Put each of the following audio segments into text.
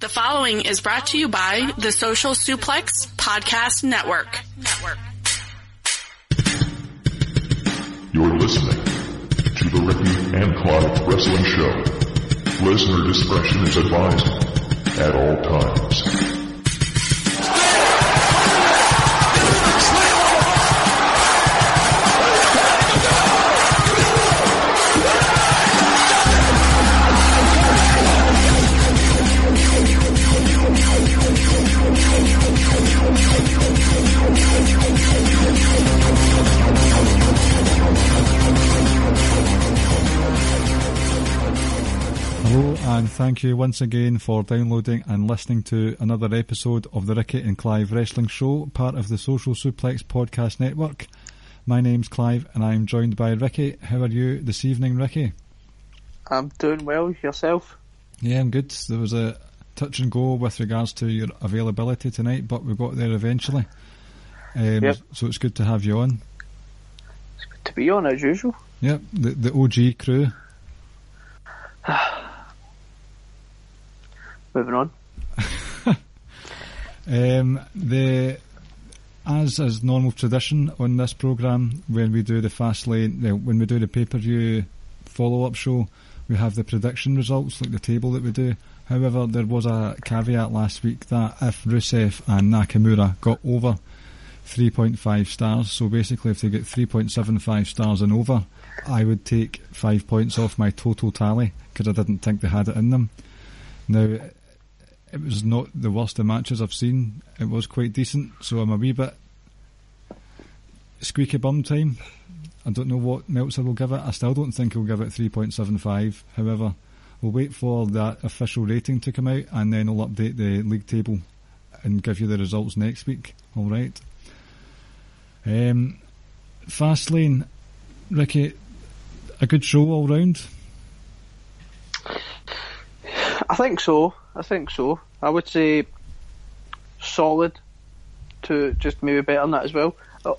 The following is brought to you by the Social Suplex Podcast Network. You're listening to the Ricky and Clive Wrestling Show. Listener discretion is advised at all times. And thank you once again for downloading and listening to another episode of the Ricky and Clive Wrestling Show, part of the Social Suplex Podcast Network. My name's Clive, and I'm joined by Ricky. How are you this evening, Ricky? I'm doing well. Yourself? Yeah, I'm good. There was a touch and go with regards to your availability tonight, but we got there eventually. Um, Yep. So it's good to have you on. It's good to be on as usual. Yep, the, the OG crew. Moving on. Um, the as is normal tradition on this program, when we do the fast lane, when we do the pay per view follow up show, we have the prediction results like the table that we do. However, there was a caveat last week that if Rusev and Nakamura got over 3.5 stars, so basically if they get 3.75 stars and over, I would take five points off my total tally because I didn't think they had it in them. Now, it was not the worst of matches I've seen. It was quite decent, so I'm a wee bit squeaky bum time. I don't know what Meltzer will give it. I still don't think he'll give it 3.75. However, we'll wait for that official rating to come out and then I'll update the league table and give you the results next week. Alright. Um, Fastlane, Ricky, a good show all round. I think so. I think so. I would say solid to just maybe better than that as well. Uh,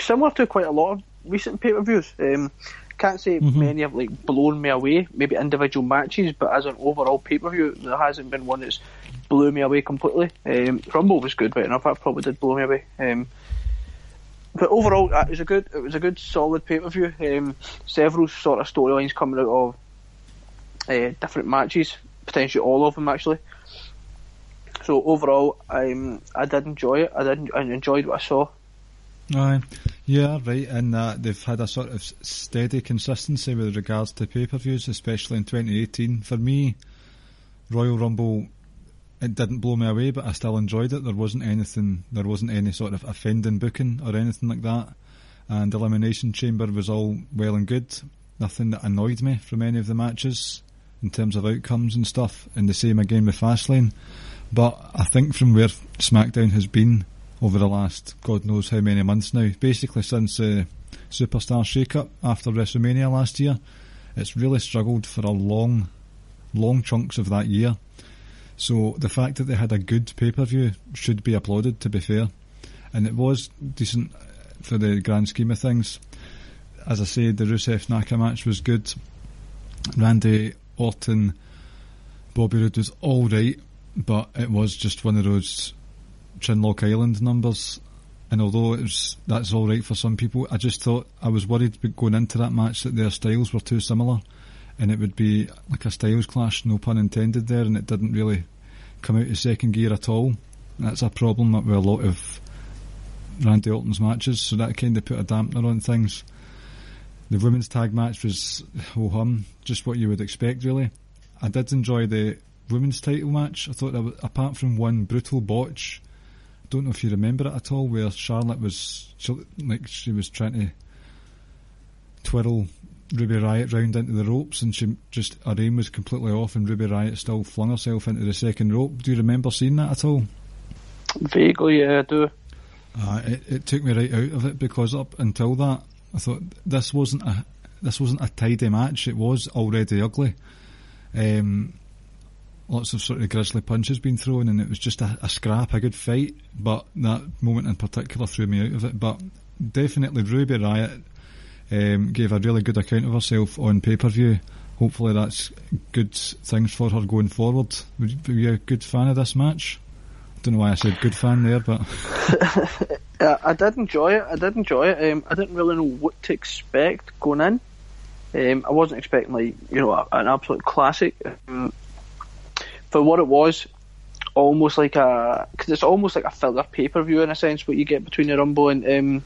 similar to quite a lot of recent pay per views. Um, can't say many have like blown me away. Maybe individual matches, but as an overall pay per view, there hasn't been one that's blew me away completely. Um, Rumble was good, right enough. That probably did blow me away. Um, but overall, uh, it was a good, it was a good, solid pay per view. Um, several sort of storylines coming out of uh, different matches, potentially all of them actually. So overall, um, I did enjoy it. I did, I enjoyed what I saw. Aye, yeah, right, and uh, they've had a sort of steady consistency with regards to pay per views, especially in 2018. For me, Royal Rumble, it didn't blow me away, but I still enjoyed it. There wasn't anything, there wasn't any sort of offending booking or anything like that. And Elimination Chamber was all well and good. Nothing that annoyed me from any of the matches in terms of outcomes and stuff. And the same again with Fastlane. But I think from where SmackDown has been over the last God knows how many months now, basically since uh, Superstar Shake-Up after WrestleMania last year, it's really struggled for a long, long chunks of that year. So the fact that they had a good pay-per-view should be applauded, to be fair. And it was decent for the grand scheme of things. As I said, the Rusev Naka match was good. Randy Orton, Bobby Roode was alright, but it was just one of those Chinlock Island numbers. And although it was, that's all right for some people, I just thought I was worried going into that match that their styles were too similar, and it would be like a styles clash, no pun intended there, and it didn't really come out of second gear at all. That's a problem that with a lot of Randy Orton's matches, so that kind of put a dampener on things. The women's tag match was ho hum, just what you would expect, really. I did enjoy the women's title match. I thought that was, apart from one brutal botch, I don't know if you remember it at all, where Charlotte was she, like she was trying to twirl Ruby Riot round into the ropes, and she just her aim was completely off, and Ruby Riot still flung herself into the second rope. Do you remember seeing that at all? Vaguely, yeah, I do. Uh, it, it took me right out of it because up until that, I thought this wasn't a this wasn't a tidy match. It was already ugly. Um, lots of sort of grisly punches being thrown, and it was just a, a scrap, a good fight. But that moment in particular threw me out of it. But definitely, Ruby Riot um, gave a really good account of herself on pay per view. hopefully that's good things for her going forward. Would you be a good fan of this match? Don't know why I said good fan there, but I did enjoy it. I did enjoy it. Um, I didn't really know what to expect going in. Um, I wasn't expecting like you know an absolute classic. Um, for what it was, almost like a because it's almost like a filler pay per view in a sense. What you get between the Rumble and um,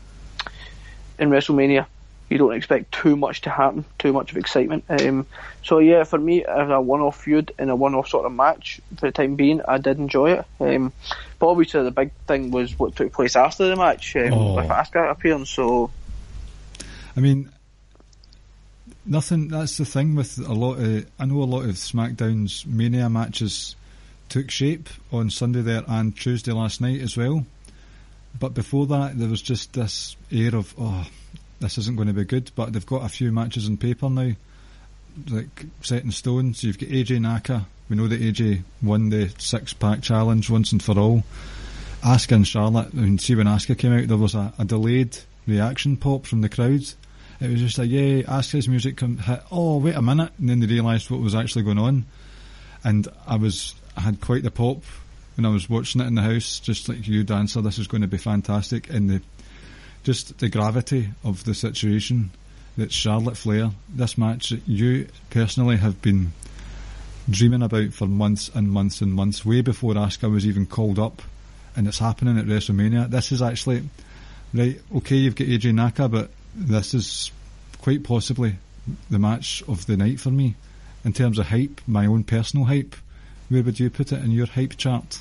and WrestleMania, you don't expect too much to happen, too much of excitement. Um, so yeah, for me, as a one off feud and a one off sort of match for the time being, I did enjoy it. Um, but obviously, the big thing was what took place after the match um, Oh. with Asuka appearing. So I mean, nothing. That's the thing with a lot of. I know a lot of SmackDown's Mania matches took shape on Sunday there and Tuesday last night as well. But before that, there was just this air of, oh, this isn't going to be good. But they've got a few matches on paper now, like set in stone. So you've got AJ Naka. We know that AJ won the six pack challenge once and for all. Asuka and Charlotte. I mean, see when Asuka came out, there was a, a delayed reaction pop from the crowd. It was just like, yay, Asuka's music come hit. Oh, wait a minute, and then they realised what was actually going on. And I was, I had quite the pop when I was watching it in the house, just like you, dancer. This is going to be fantastic, and the just the gravity of the situation that Charlotte Flair, this match that you personally have been dreaming about for months and months and months, way before Asuka was even called up, and it's happening at WrestleMania. This is actually right. Okay, you've got AJ Naka, but this is quite possibly the match of the night for me in terms of hype. My own personal hype. Where would you put it in your hype chart?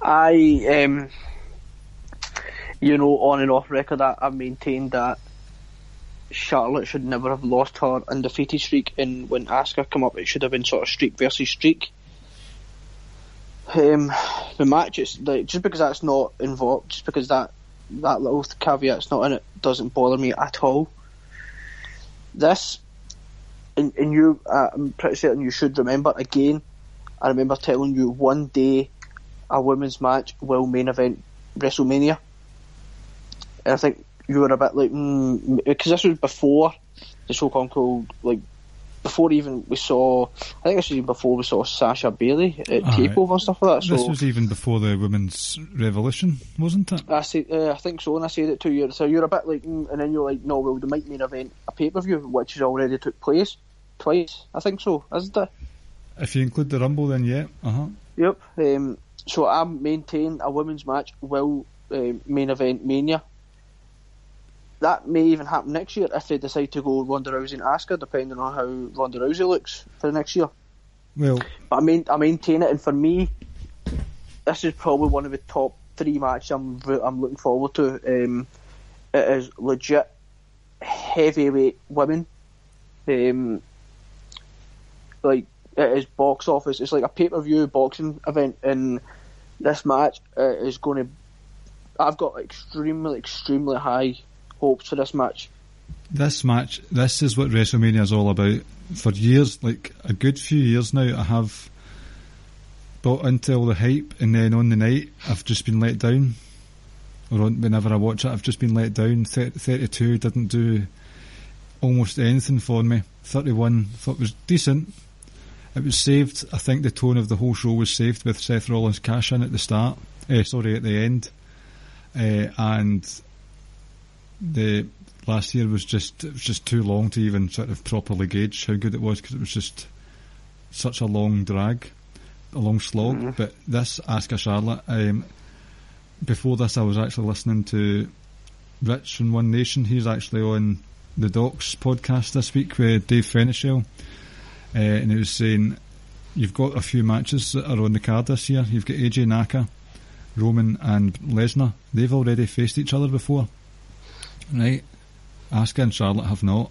I, um, you know, on and off record, I, I've maintained that Charlotte should never have lost her undefeated streak, and when Asuka come up, it should have been sort of streak versus streak. Um, the match, it's like just because that's not involved, just because that that little caveat's not in it, doesn't bother me at all. This, and, and you, uh, I'm pretty certain you should remember again. I remember telling you one day a women's match will main event WrestleMania. I think you were a bit like, mm, because this was before the so-called like, before even we saw, I think this was even before we saw Sasha Bayley at Aye. Takeover and stuff like that. This was even before the women's revolution, wasn't it? I uh, I think so, and I said it to you. So you're a bit like, mm, and then you're like, no, well, they might main event a pay per view, which has already took place twice. I think so, isn't it? If you include the Rumble, then yeah. Uh huh. Yep. Um, so I maintain a women's match will um main event Mania. That may even happen next year if they decide to go Ronda Rousey and Asuka, depending on how Ronda Rousey looks for next year. Well, But I main I maintain it, and for me, this is probably one of the top three matches I'm I'm looking forward to. Um, it is legit heavyweight women. Um, like it is box office. It's like a pay per view boxing event, and this match uh, is going to. I've got extremely, extremely high hopes for this match. this match, this is what WrestleMania is all about. For years, like a good few years now, I have bought into all the hype, and then on the night, I've just been let down. Or on, whenever I watch it, I've just been let down. Thir- 32 didn't do almost anything for me. 31 thought was decent. It was saved. I think the tone of the whole show was saved with Seth Rollins cash in at the start. Eh, sorry, at the end. Eh, and the last year was just it was just too long to even sort of properly gauge how good it was because it was just such a long drag, a long slog. But this Asuka Charlotte, um, before this, I was actually listening to Rich from One Nation. He's actually on the Docs podcast this week with Dave Fenichel, uh, and he was saying you've got a few matches that are on the card this year. You've got AJ Naka, Roman, and Lesnar. They've already faced each other before, right? Asuka and Charlotte have not,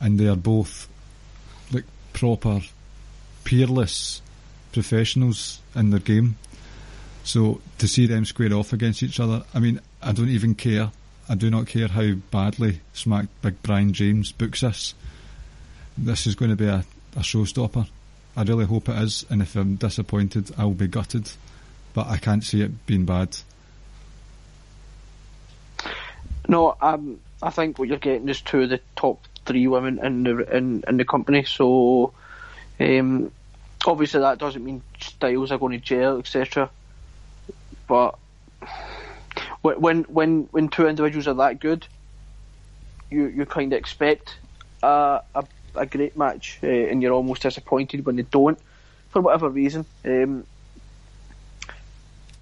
and they are both like proper, peerless professionals in their game. So to see them square off against each other, I mean, I don't even care. I do not care how badly Smack Big Brian James books this. This is going to be a, a showstopper. I really hope it is, and if I'm disappointed, I'll be gutted. But I can't see it being bad. No, um, I think what you're getting is two of the top three women in the in, in the company. So um, obviously that doesn't mean styles are going to gel, etc. But when when when two individuals are that good, you you kind of expect a, a, a great match, uh, and you're almost disappointed when they don't, for whatever reason. Um,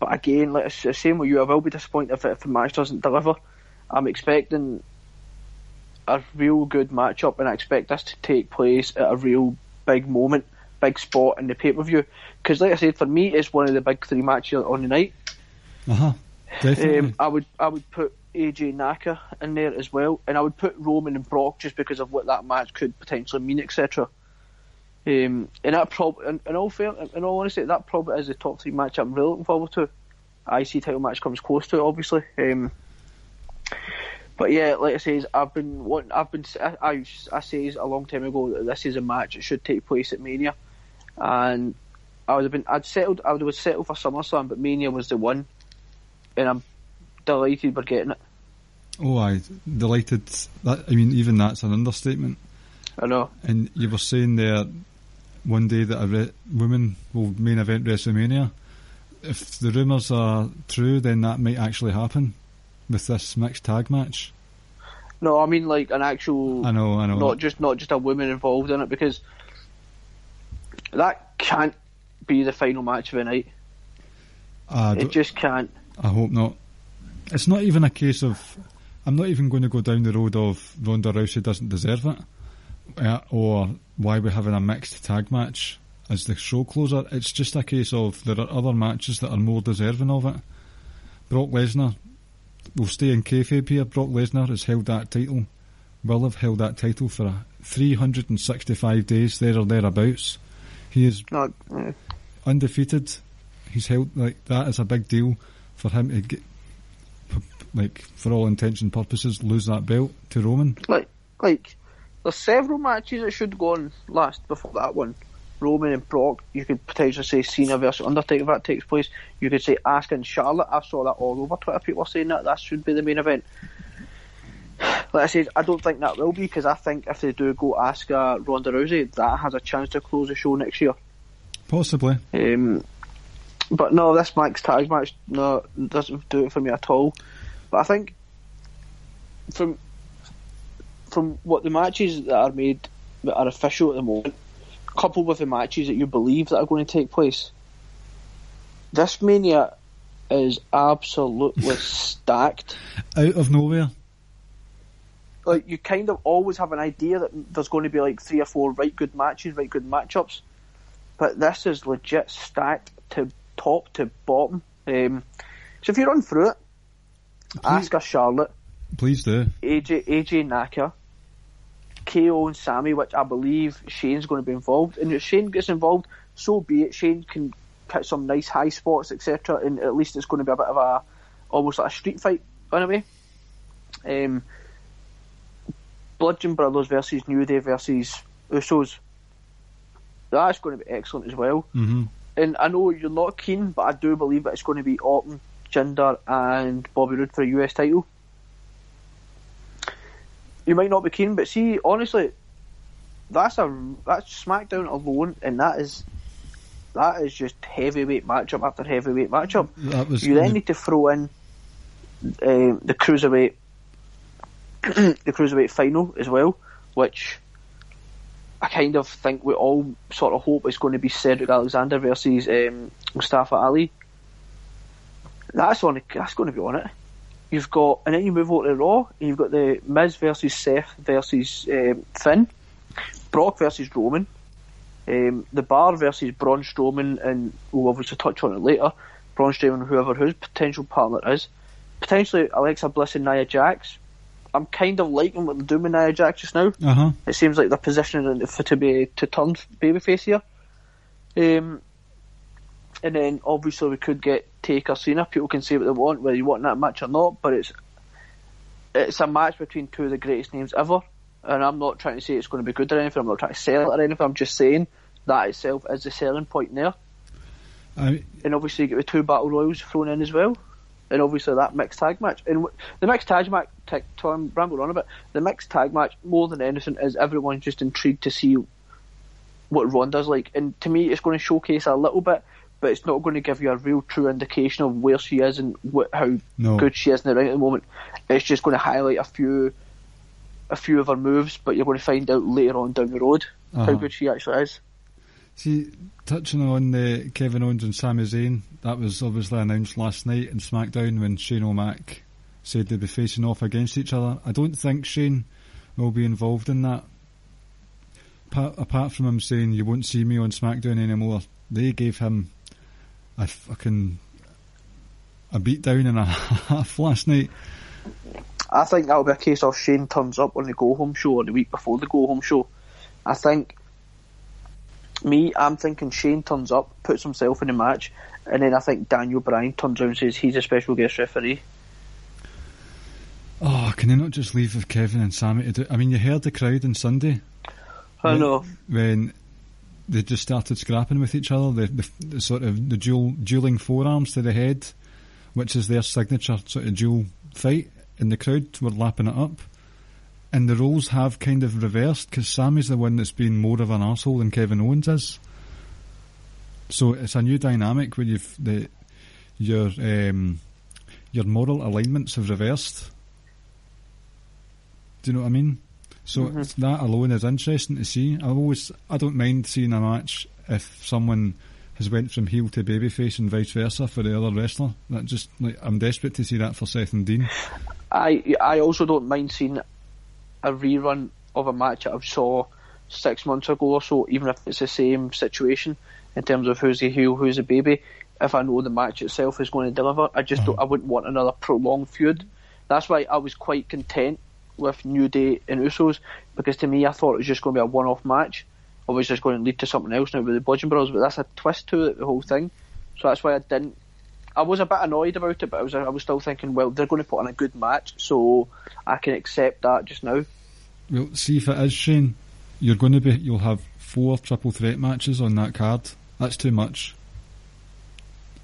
but again, like the same with you, I will be disappointed if, if the match doesn't deliver. I'm expecting a real good matchup, and I expect this to take place at a real big moment, big spot in the pay per view. Because, like I said, for me, it's one of the big three matches on the night. Uh huh. Definitely. Um, I would I would put AJ Naka in there as well, and I would put Roman and Brock just because of what that match could potentially mean, etc. Um, and that probably, in, in all fair, in all honesty, that probably is the top three match I'm really looking forward to. IC title match comes close to it, obviously. Um, but yeah, like I says, I've been wanting, I've been, I, I, I says a long time ago that this is a match that should take place at Mania, and I would have been, I'd settled, I would have settled for SummerSlam, but Mania was the one, and I'm delighted we're getting it. Oh, I delighted. That I mean, even that's an understatement. I know. And you were saying there one day that a re- woman will main event WrestleMania. If the rumours are true, then that might actually happen with this mixed tag match. No, I mean like an actual. I know, I know. Not just not just a woman involved in it because that can't be the final match of the night. It just can't. I hope not. It's not even a case of. I'm not even going to go down the road of Ronda Rousey doesn't deserve it, uh, or why we're having a mixed tag match as the show closer. It's just a case of there are other matches that are more deserving of it. Brock Lesnar will stay in kayfabe here. Brock Lesnar has held that title, will have held that title for a 365 days there or thereabouts. He is Not. uh, undefeated. He's held like that is a big deal for him to get, like for all intents and purposes, lose that belt to Roman. like like there's several matches that should go on last before that one. Roman and Brock, you could potentially say Cena versus Undertaker if that takes place. You could say Asuka and Charlotte. I saw that all over Twitter. People are saying that that should be the main event. Like I said, I don't think that will be because I think if they do go Asuka Ronda Rousey, that has a chance to close the show next year. Possibly. Um, but no, this Max tag match no doesn't do it for me at all. But I think from from what the matches that are made that are official at the moment, coupled with the matches that you believe that are going to take place, this mania is absolutely stacked. Out of nowhere. Like you kind of always have an idea that there's going to be like three or four right good matches, right good matchups, but this is legit stacked to top to bottom. Um, so if you run through it, Asuka Charlotte, Please do. AJ AJ Naka, KO and Sami, which I believe Shane's going to be involved. And if Shane gets involved, so be it. Shane can hit some nice high spots, etc. And at least it's going to be a bit of a almost like a street fight in a way. Um, Bludgeon Brothers versus New Day versus Usos. That's going to be excellent as well. hmm And I know you're not keen, but I do believe that it's going to be Orton, Jinder, and Bobby Roode for a US title. You might not be keen, but see, honestly, that's a that's SmackDown alone, and that is that is just heavyweight matchup after heavyweight matchup. That was You then need to throw in um, the cruiserweight, the cruiserweight final as well, which I kind of think we all sort of hope is going to be Cedric Alexander versus um, Mustafa Ali. That's on. That's going to be on it. You've got, and then you move over to Raw, and you've got the Miz versus Seth versus um, Finn, Brock versus Roman, um, the Bar versus Braun Strowman, and we'll obviously touch on it later. Braun Strowman, whoever his potential partner is, potentially Alexa Bliss and Nia Jax. I'm kind of liking what they're doing with Nia Jax just now. Uh huh. It seems like they're positioning it for to be to turn babyface here. Um, and then obviously we could get Taker Cena. People can say what they want, whether you want that match or not, but it's it's a match between two of the greatest names ever. And I'm not trying to say it's going to be good or anything. I'm not trying to sell it or anything. I'm just saying that itself is the selling point there. I And obviously you get the two battle royals thrown in as well. and obviously that mixed tag match. And the mixed tag match, tag, Tom rambled on a bit. The mixed tag match, more than anything, is everyone's just intrigued to see what Ronda's like. And to me, it's going to showcase a little bit, but it's not going to give you a real true indication of where she is and what, how No. good she is in the ring at the moment. It's just going to highlight a few, a few of her moves, but you're going to find out later on down the road how Uh-huh. good she actually is. See, touching on the Kevin Owens and Sami Zayn, that was obviously announced last night in SmackDown when Shane O'Mac said they'd be facing off against each other. I don't think Shane will be involved in that. Apart from him saying you won't see me on SmackDown anymore, they gave him a fucking a beat down and a half last night. I think that'll be a case of Shane turns up on the go home show or the week before the go home show. I think me, I'm thinking Shane turns up, puts himself in the match, and then I think Daniel Bryan turns around and says he's a special guest referee. Oh, can they not just leave with Kevin and Sami to do? I mean, you heard the crowd on Sunday. I When- know. when they just started scrapping with each other. The, the, the sort of the dual dueling forearms to the head, which is their signature sort of dual fight, and the crowd were lapping it up. And the roles have kind of reversed because Sami's the one that's been more of an asshole than Kevin Owens is. So it's a new dynamic where you've the your um, your moral alignments have reversed. Do you know what I mean? So mm-hmm. it's- that alone is interesting to see. I always I don't mind seeing a match if someone has went from heel to babyface and vice versa for the other wrestler. That just like I'm desperate to see that for Seth and Dean. I I also don't mind seeing a rerun of a match that I saw six months ago or so, even if it's the same situation in terms of who's the heel, who's the baby. If I know the match itself is going to deliver, I just uh-huh. don't, I wouldn't want another prolonged feud. That's why I was quite content with New Day and Usos because to me I thought it was just going to be a one-off match. Obviously, it's going to lead to something else now with the Bludgeon Brothers, but that's a twist to it, the whole thing. So that's why I didn't I was a bit annoyed about it, but I was I was still thinking, well, they're going to put on a good match, so I can accept that just now. Well, see if it is Shane, you're going to be you'll have four triple threat matches on that card. That's too much.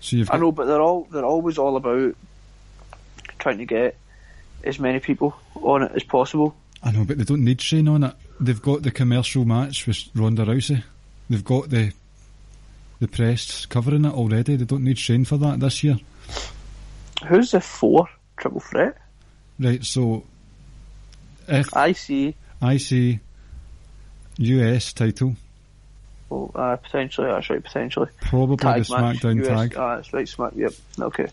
So you've I know, but they're all they're always all about trying to get as many people on it as possible. I know, but they don't need Shane on it. They've got the commercial match with Ronda Rousey. They've got the the press covering it already. They don't need Shane for that this year. Who's the four triple threat? Right, so if I see. I see US title, Oh, uh, potentially. That's right. Potentially. probably Tag the match. SmackDown US, tag. Ah, that's right. Smack. Yep. Okay.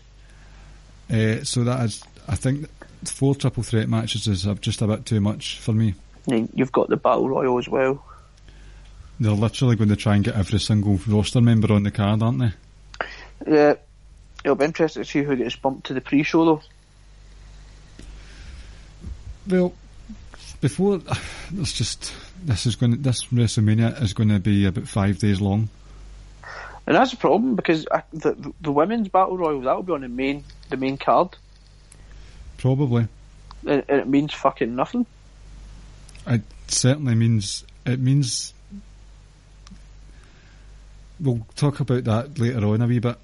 Uh, so that is, I think, four triple threat matches is uh, just a bit too much for me. You've got the battle royal as well. They're literally going to try and get every single roster member on the card, aren't they? Yeah. It'll be interesting to see who gets bumped to the pre-show though. Well, before it's just this is going to, this WrestleMania is going to be about five days long. And that's a problem because I, the the women's battle royal that'll be on the main the main card, Probably, and, and it means fucking nothing. it certainly means it means. We'll talk about that later on a wee bit.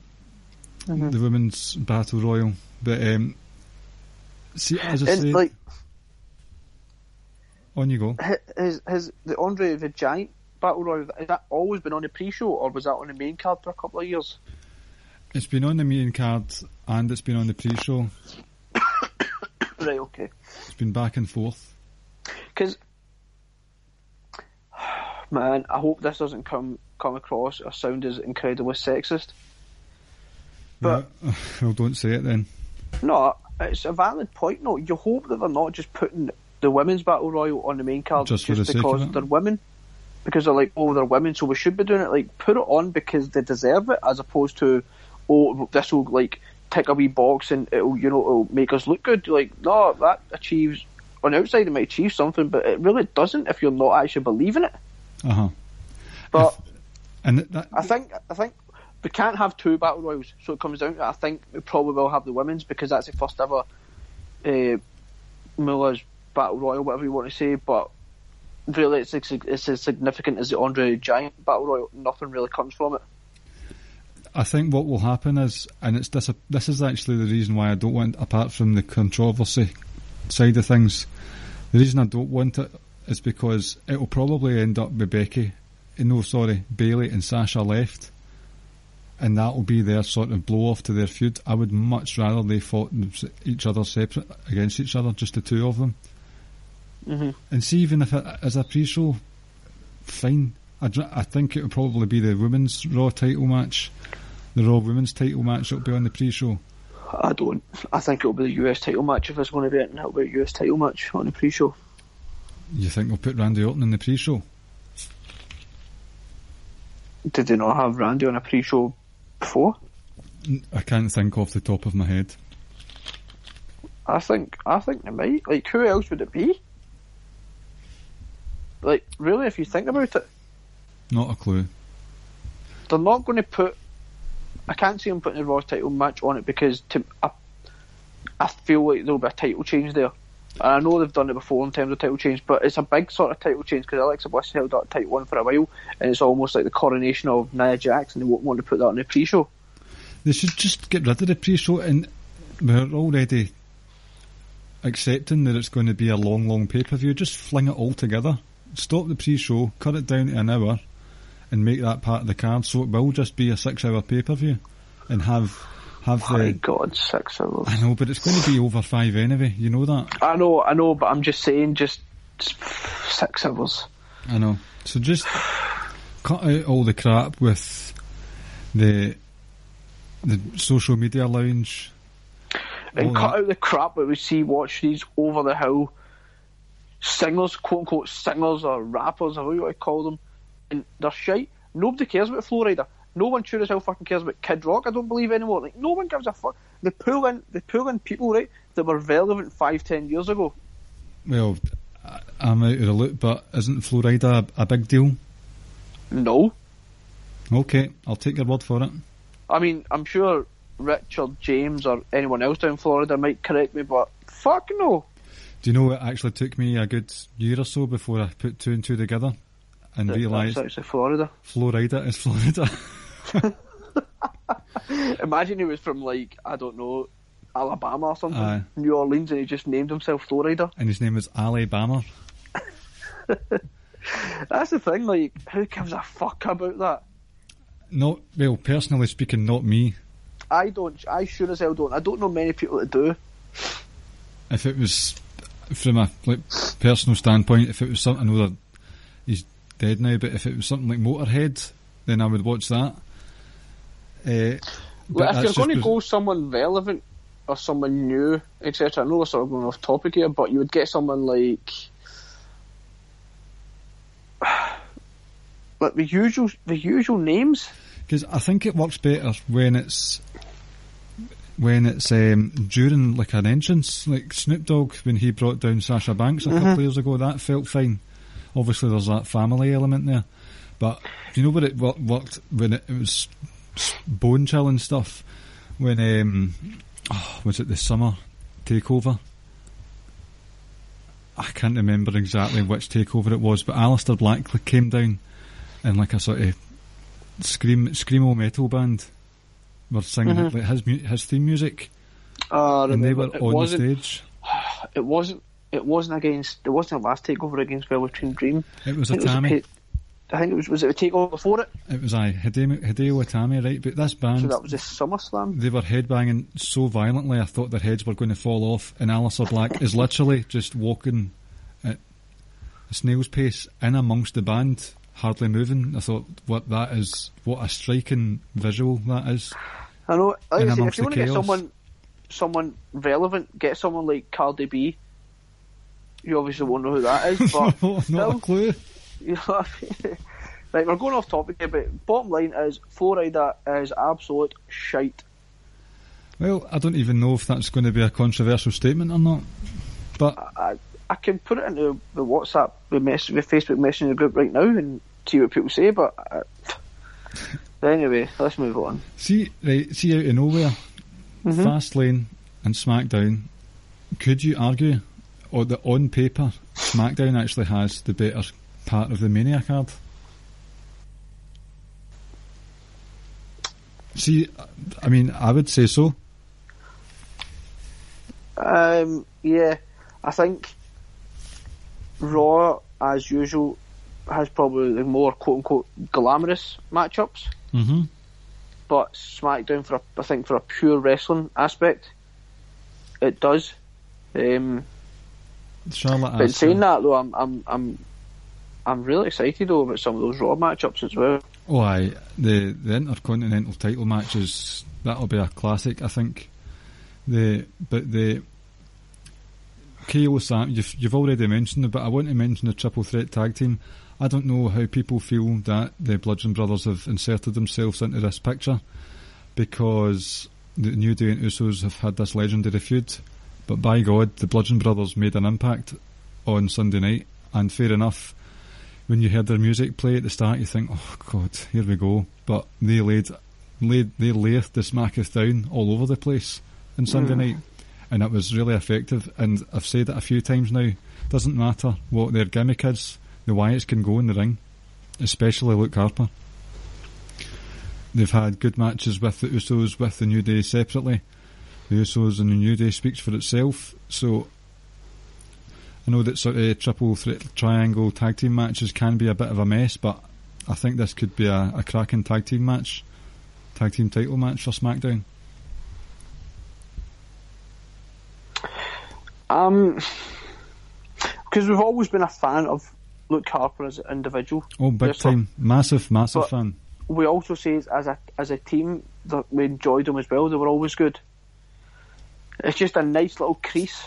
Mhm. The women's battle royal, but um, see, as I And say, like on you go. has has the Andre the Giant battle royal has that always been on the pre-show or was that on the main card for a couple of years? It's been on the main card and it's been on the pre-show. Right. Okay. It's been back and forth. Because man, I hope this doesn't come come across or sound as incredibly sexist. But- Yeah. well, don't say it then. No, it's a valid point. No, you hope that they're not just putting the women's battle royal on the main card Just just, the because they're women. Because they're like, oh, they're women, so we should be doing it. Like, put it on because they deserve it, as opposed to, oh, this will like tick a wee box and it'll, you know, it'll make us look good. Like, no, that achieves on the outside it might achieve something, but it really doesn't if you're not actually believing it. Uh huh. But And that, that I think I think we can't have two battle royals, so it comes down to I think we probably will have the women's because that's the first ever uh, Mullah's battle royal, whatever you want to say. But really, it's it's as significant as the Andre Giant battle royal. Nothing really comes from it. I think what will happen is, and it's this. This is actually the reason why I don't want, apart from the controversy side of things, the reason I don't want it is because it will probably end up with Becky, no, sorry, Bayley and Sasha left, and that will be their sort of blow off to their feud. I would much rather they fought each other separate against each other, just the two of them, hmm and see even if it as a pre-show, fine. I, dr- I think it would probably be the women's Raw title match, the Raw women's title match. It'll be on the pre-show. I don't. I think it'll be the US title match if it's going to be anything. It'll be a US title match on the pre-show. You think they'll put Randy Orton in the pre-show? Did they not have Randy on a pre-show before? I can't think off the top of my head. I think. I think they might. Like, who else would it be? Like, really, if you think about it, Not a clue. they're not going to put. I can't see them putting a Raw title match on it because to, I, I feel like there'll be a title change there. And I know they've done it before in terms of title change, but it's a big sort of title change because Alexa Bliss held that title one for a while, and it's almost like the coronation of Nia Jax, and they won't want to put that on the pre-show. They should just get rid of the pre-show, and we're already accepting that it's going to be a long, long pay-per-view. Just fling it all together. Stop the pre-show, cut it down to an hour, and make that part of the card. So it will just be a six-hour pay-per-view, and have have My the. God, six hours. I know, but it's going to be over five anyway. You know that. I know, I know, but I'm just saying, just, just six hours. I know. So just cut out all the crap with the the social media lounge. and cut that. out the crap that we see watch these over the hill singers, quote unquote singers or rappers or whatever you want to call them, and they're shite. Nobody cares about Flo Rida. No one sure as hell fucking cares about Kid Rock. I don't believe anymore. Like no one gives a fuck. They pull in, they pull in people right that were relevant five, ten years ago. Well, I'm out of the loop, but isn't Flo Rida a, a big deal? No, Okay, I'll take your word for it. I mean I'm sure Richard James or anyone else down Florida might correct me, but fuck no. Do you know it actually took me a good year or so before I put two and two together and realise actually Florida. Flo Rida is Florida. Imagine he was from like I don't know Alabama or something, Aye. New Orleans, and he just named himself Florida. and his name is Alabama. That's the thing. Like, who gives a fuck about that? Not well, personally speaking, not me. I don't. I sure as hell don't. I don't know many people that do. If it was from a like personal standpoint, if it was something, I know that he's dead now, but if it was something like Motorhead, then I would watch that. Uh, but Well, if you're going to go someone relevant or someone new, etc. I know we're sort of going off topic here, but you would get someone like. Like the usual, the usual names. Because I think it works better when it's when it's um, during like an entrance, like Snoop Dogg when he brought down Sasha Banks a couple of years ago. That felt fine. Obviously, there's that family element there, but do you know what it wor- worked when it, it was bone chilling stuff. When um, oh, was it the summer takeover? I can't remember exactly which takeover it was, but Aleister Black came down and like a sort of scream screamo metal band were singing it, like his his theme music, Uh, and they were on the stage. It wasn't. It wasn't against. It wasn't the last takeover against Velveteen Dream. It was I a think it was Tammy. I think it was. Was it a takeover before it? It was I Hideo, Hideo Itami, right? But this band So that was a SummerSlam. they were headbanging so violently, I thought their heads were going to fall off. And Aleister Black is literally just walking at a snail's pace in amongst the band, hardly moving. I thought, what that is, what a striking visual that is. I know. Like I said, if you want to get someone, someone relevant, get someone like Cardi B. You obviously won't know who that is, but Not a clue. you know I mean? Right, we're going off topic here, but bottom line is Flo Rida is absolute shite. Well, I don't even know if that's going to be a controversial statement or not. But I, I can put it into the WhatsApp, the, mess, the Facebook Messenger group right now and see what people say, but uh, anyway, let's move on. See, right, see out of nowhere, Mm-hmm. Fastlane and SmackDown. Could you argue, or that on paper, SmackDown actually has the better part of the Mania card? See, I mean, I would say so. Um, yeah, I think Raw, as usual, has probably the more quote unquote glamorous matchups. Mm-hmm. But SmackDown, for a, I think, for a pure wrestling aspect, it does. Um, Charlotte. but in saying that, though, I'm I'm I'm I'm really excited though about some of those Raw matchups as well. Oh, aye. The the intercontinental title matches that'll be a classic. I think. The but the KO Sam, you've you've already mentioned it, but I want to mention the triple threat tag team. I don't know how people feel that the Bludgeon Brothers have inserted themselves into this picture because the New Day and Usos have had this legendary feud. But by God, the Bludgeon Brothers made an impact on Sunday night, and fair enough. When you heard their music play at the start, you think, "Oh God, here we go." But they laid, laid, they laid the Smacketh down all over the place on Sunday mm. night, and it was really effective. And I've said it a few times now. Doesn't matter what their gimmick is, the Wyatts can go in the ring, especially Luke Harper. They've had good matches with the Usos, with the New Day separately. The Usos and the New Day speaks for itself. So I know that sort of triple threat triangle tag team matches can be a bit of a mess, but I think this could be a, a cracking tag team match, tag team title match for SmackDown. Um, because we've always been a fan of Luke Harper as an individual. Oh, big sir. time, massive, massive But- fan. We also say as a as a team that we enjoyed them as well. They were always good. It's just a nice little crease,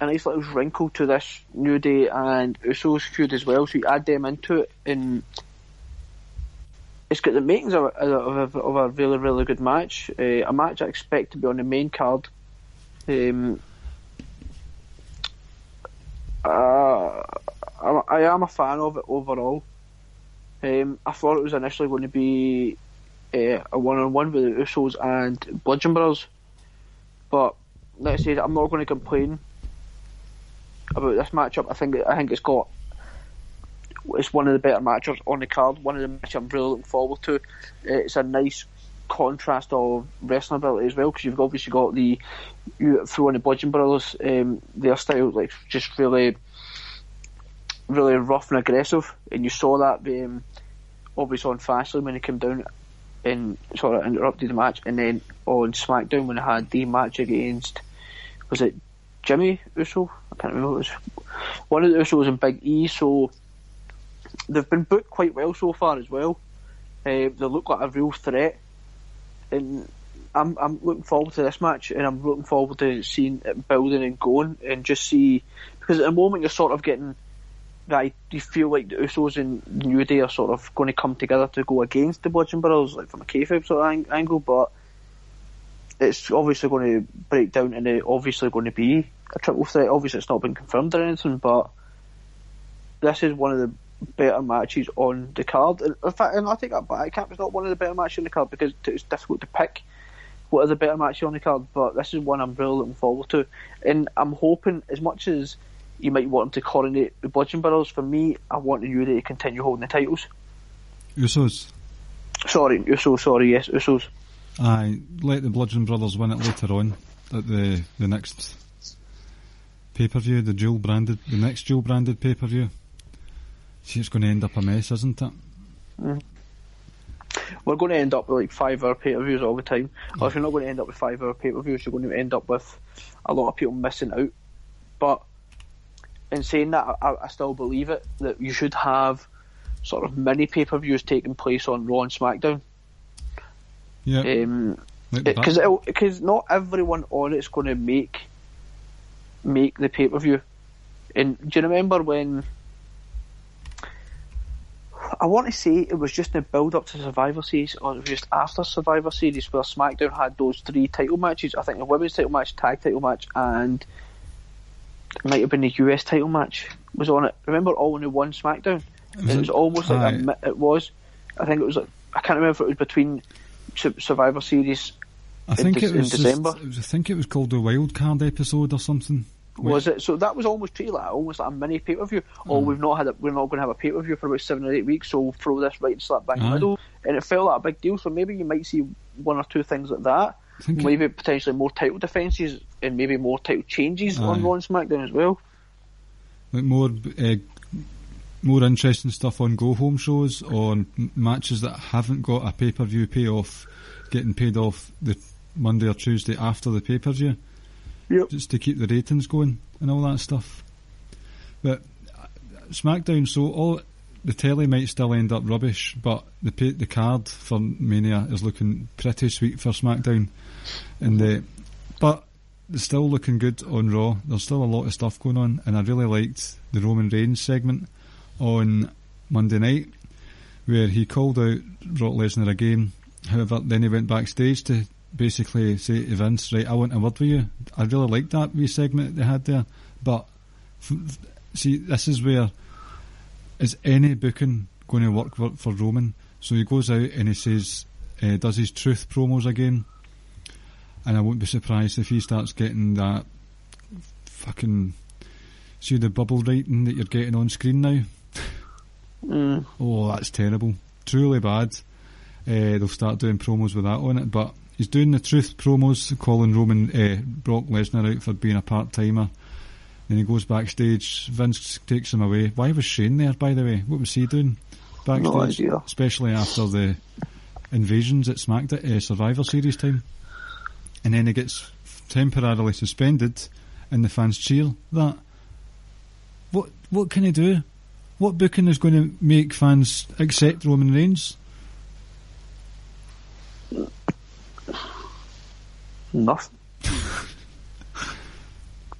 a nice little wrinkle to this New Day and Usos feud as well. So you add them into it, and it's got the makings of, a- of, a, of a really really good match. Uh, a match I expect to be on the main card. Um, uh, I, I am a fan of it overall. Um, I thought it was initially going to be uh, a one-on-one with the Usos and Bludgeon Brothers, but I said, I'm not going to complain about this matchup. I think I think it's got it's one of the better matchups on the card. One of the matches I'm really looking forward to. Uh, It's a nice contrast of wrestling ability as well because you've obviously got the you throw in the Bludgeon Brothers, um, their style like just really really rough and aggressive, and you saw that um, obviously on Fastlane when he came down and sort of interrupted the match, and then on SmackDown when they had the match against was it Jimmy Uso? I can't remember. It was one of the Usos and Big E. So they've been booked quite well so far as well. Uh, they look like a real threat, and I'm I'm looking forward to this match, and I'm looking forward to seeing it building and going, and just see because at the moment you're sort of getting that you feel like the Usos and New Day are sort of going to come together to go against the Bludgeon Brothers, like from a kayfabe sort of ang- angle, but it's obviously going to break down and it's obviously going to be a triple threat. Obviously, it's not been confirmed or anything, but this is one of the better matches on the card. And in fact, and I think that back. Camp is not one of the better matches on the card because it's difficult to pick what are the better matches on the card. But this is one I'm really looking forward to, and I'm hoping as much as you might want them to coronate the Bludgeon Brothers. For me, I want the New Day to continue holding the titles. Usos. Sorry, Usos. Sorry, yes, Usos. Aye, let the Bludgeon Brothers win it later on at the the next pay per view, the dual branded, the next dual branded pay per view. See, it's going to end up a mess, isn't it? Mm. We're going to end up with like five hour pay per views all the time. Or if you're not going to end up with five hour pay per views, you're going to end up with a lot of people missing out. But in saying that, I, I still believe it that you should have sort of mini pay per views taking place on Raw and SmackDown. Yeah, Um, because back- because not everyone on it's going to make make the pay per view. And do you remember when? I want to say it was just the build up to Survivor Series, or it was just after Survivor Series, where SmackDown had those three title matches. I think the women's title match, tag title match, and it might have been the US title match was on it. Remember all in the one SmackDown? Was it was it? almost like a, it was. I think it was like I can't remember if it was between Survivor Series I think in it was in December. was, I think it was called the Wild Card episode or something. Was it? So that was almost treated like almost like a mini pay per view. Oh, we've not had a, we're not going to have a pay per view for about seven or eight weeks, so we'll throw this right and slap back in the middle, and it felt like a big deal. So maybe you might see one or two things like that. think it- Maybe potentially more title defences and maybe more title changes on Aye. Raw and SmackDown as well. like more uh, more interesting stuff on go home shows on m- matches that haven't got a pay per view payoff getting paid off the Monday or Tuesday after the pay per view. Yep. Just to keep the ratings going and all that stuff. But uh, SmackDown, so all the telly might still end up rubbish, but the pay, the card for Mania is looking pretty sweet for SmackDown, and the but it's still looking good on Raw. There's still a lot of stuff going on, and I really liked the Roman Reigns segment on Monday night, where he called out Brock Lesnar again. However, then he went backstage to basically say to Vince, "Right, I want a word with you." I really liked that wee segment they had there, but f- see, this is where is any booking going to work for, for Roman? So he goes out and he says, uh, does his truth promos again, and I won't be surprised if he starts getting that fucking see the bubble writing that you're getting on screen now. Mm. Oh, that's terrible. Truly bad. Uh, they'll start doing promos with that on it, but he's doing the truth promos, calling Roman uh, Brock Lesnar out for being a part timer. Then he goes backstage. Vince takes him away. Why was Shane there, by the way? What was he doing backstage? idea. Especially after the invasions at SmackDown uh, Survivor Series time. And then he gets temporarily suspended, and the fans cheer that. What what can he do? What booking is going to make fans accept Roman Reigns? Nothing.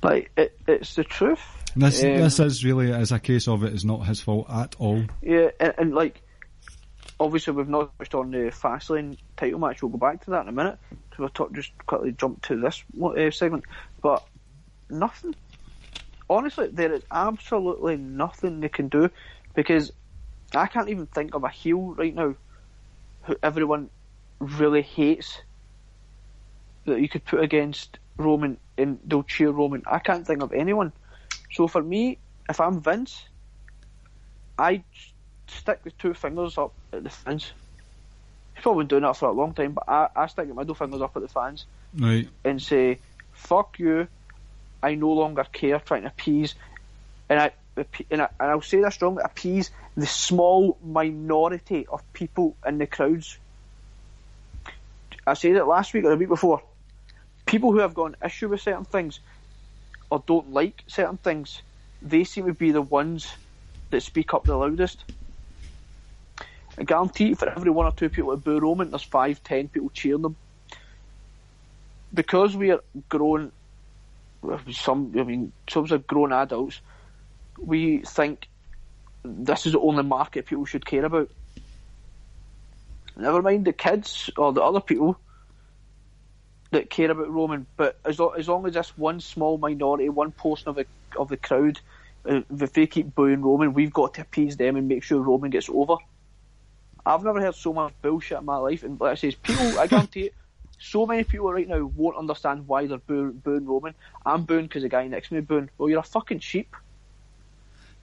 like it, it's the truth. This Um, this is really as a case of it is not his fault at all. Yeah, and, and like, obviously we've not touched on the Fastlane title match. We'll go back to that in a minute. So we'll talk, just quickly jump to this uh, segment. But nothing. Honestly, there is absolutely nothing they can do because I can't even think of a heel right now who everyone really hates that you could put against Roman and they'll cheer Roman. I can't think of anyone. So for me, if I'm Vince, I stick the two fingers up at the fans. He's probably been doing that for a long time, but I, I stick the middle fingers up at the fans Right. and say, "Fuck you! I no longer care." Trying to appease, and I and, I, and I'll say this strongly: appease the small minority of people in the crowds. I said it last week or the week before. People who have got an issue with certain things or don't like certain things, they seem to be the ones that speak up the loudest. I guarantee for every one or two people that boo Roman, there's five, ten people cheering them because we are grown, some I mean, some are grown adults. We think this is the only market people should care about. Never mind the kids or the other people that care about Roman, but as long, as long as this one small minority, one portion of the of the crowd, uh, if they keep booing Roman, we've got to appease them and make sure Roman gets over. I've never heard so much bullshit in my life, and like I say, people, I guarantee it, so many people right now won't understand why they're boo- booing Roman. I'm booing because the guy next to me booing. Well, you're a fucking sheep.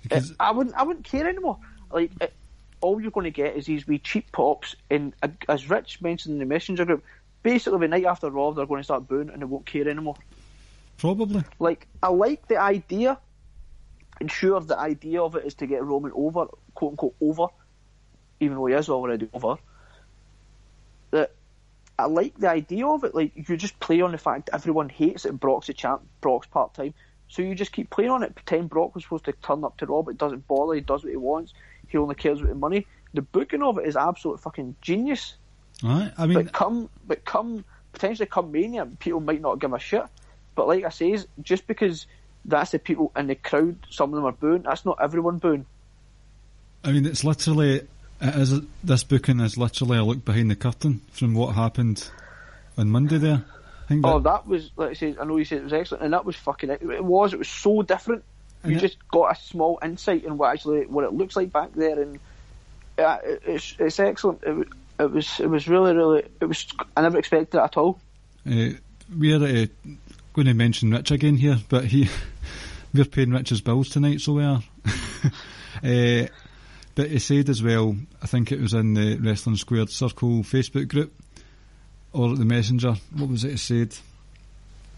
Because- Uh, I wouldn't. I wouldn't care anymore. Like, it, all you're going to get is these wee cheap pops. And as Rich mentioned in the messenger group, basically the night after Raw, they're going to start booing and they won't care anymore. Probably. Like, I like the idea, and sure, the idea of it is to get Roman over, quote unquote, over, even though he is already over. I like the idea of it. Like, you just play on the fact everyone hates it. Brock's a champ, Brock's part time. So you just keep playing on it. Pretend Brock was supposed to turn up to Raw, but doesn't bother. He does what he wants. He only cares about the money. The booking of it is absolute fucking genius. Aye. I mean, But come, but come, potentially come Mania, people might not give a shit. But like I says, just because that's the people in the crowd, some of them are booing. That's not everyone booing. I mean, it's literally it is this booking is literally a look behind the curtain from what happened on Monday. There. Oh, that, was like I said. I know you said it was excellent, and that was fucking. It, it was. It was so different. You it- just got a small insight in what actually what it looks like back there, and uh, it, it's it's excellent. It, it was it was really really it was. I never expected it at all. uh, we're uh, going to mention Rich again here, but he we're paying Rich's bills tonight, so we are. but he said as well, I think it was in the Wrestling Squared Circle Facebook group or the Messenger. What was it he said?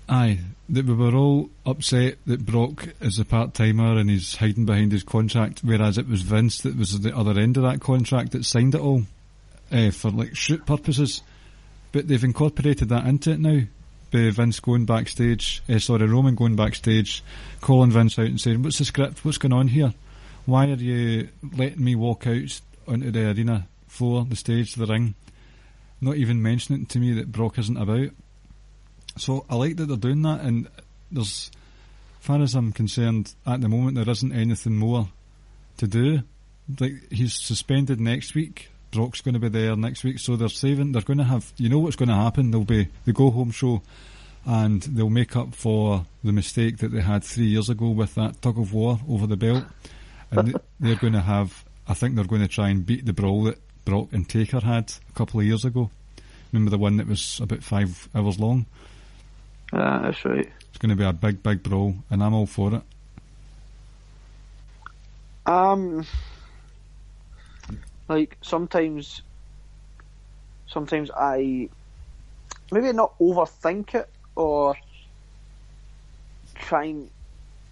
Aye, that we were all upset that Brock is a part timer and he's hiding behind his contract, whereas it was Vince that was the other end of that contract that signed it all uh, for like shoot purposes. But they've incorporated that into it now. By Vince going backstage, uh, sorry, Roman going backstage, calling Vince out and saying, "What's the script? What's going on here? Why are you letting me walk out onto the arena floor, the stage, the ring, not even mentioning to me that Brock isn't about?" So I like that they're doing that, and there's, as far as I'm concerned, at the moment there isn't anything more to do. Like he's suspended next week. Brock's going to be there next week, so they're saving. They're going to have, you know, what's going to happen. There'll be the go home show, and they'll make up for the mistake that they had three years ago with that tug of war over the belt. And they- they're going to have, I think they're going to try and beat the brawl that Brock and Taker had a couple of years ago. Remember the one that was about five hours long? Uh, that's right. It's going to be a big, big brawl, and I'm all for it. Um, like sometimes, sometimes I maybe not overthink it or try and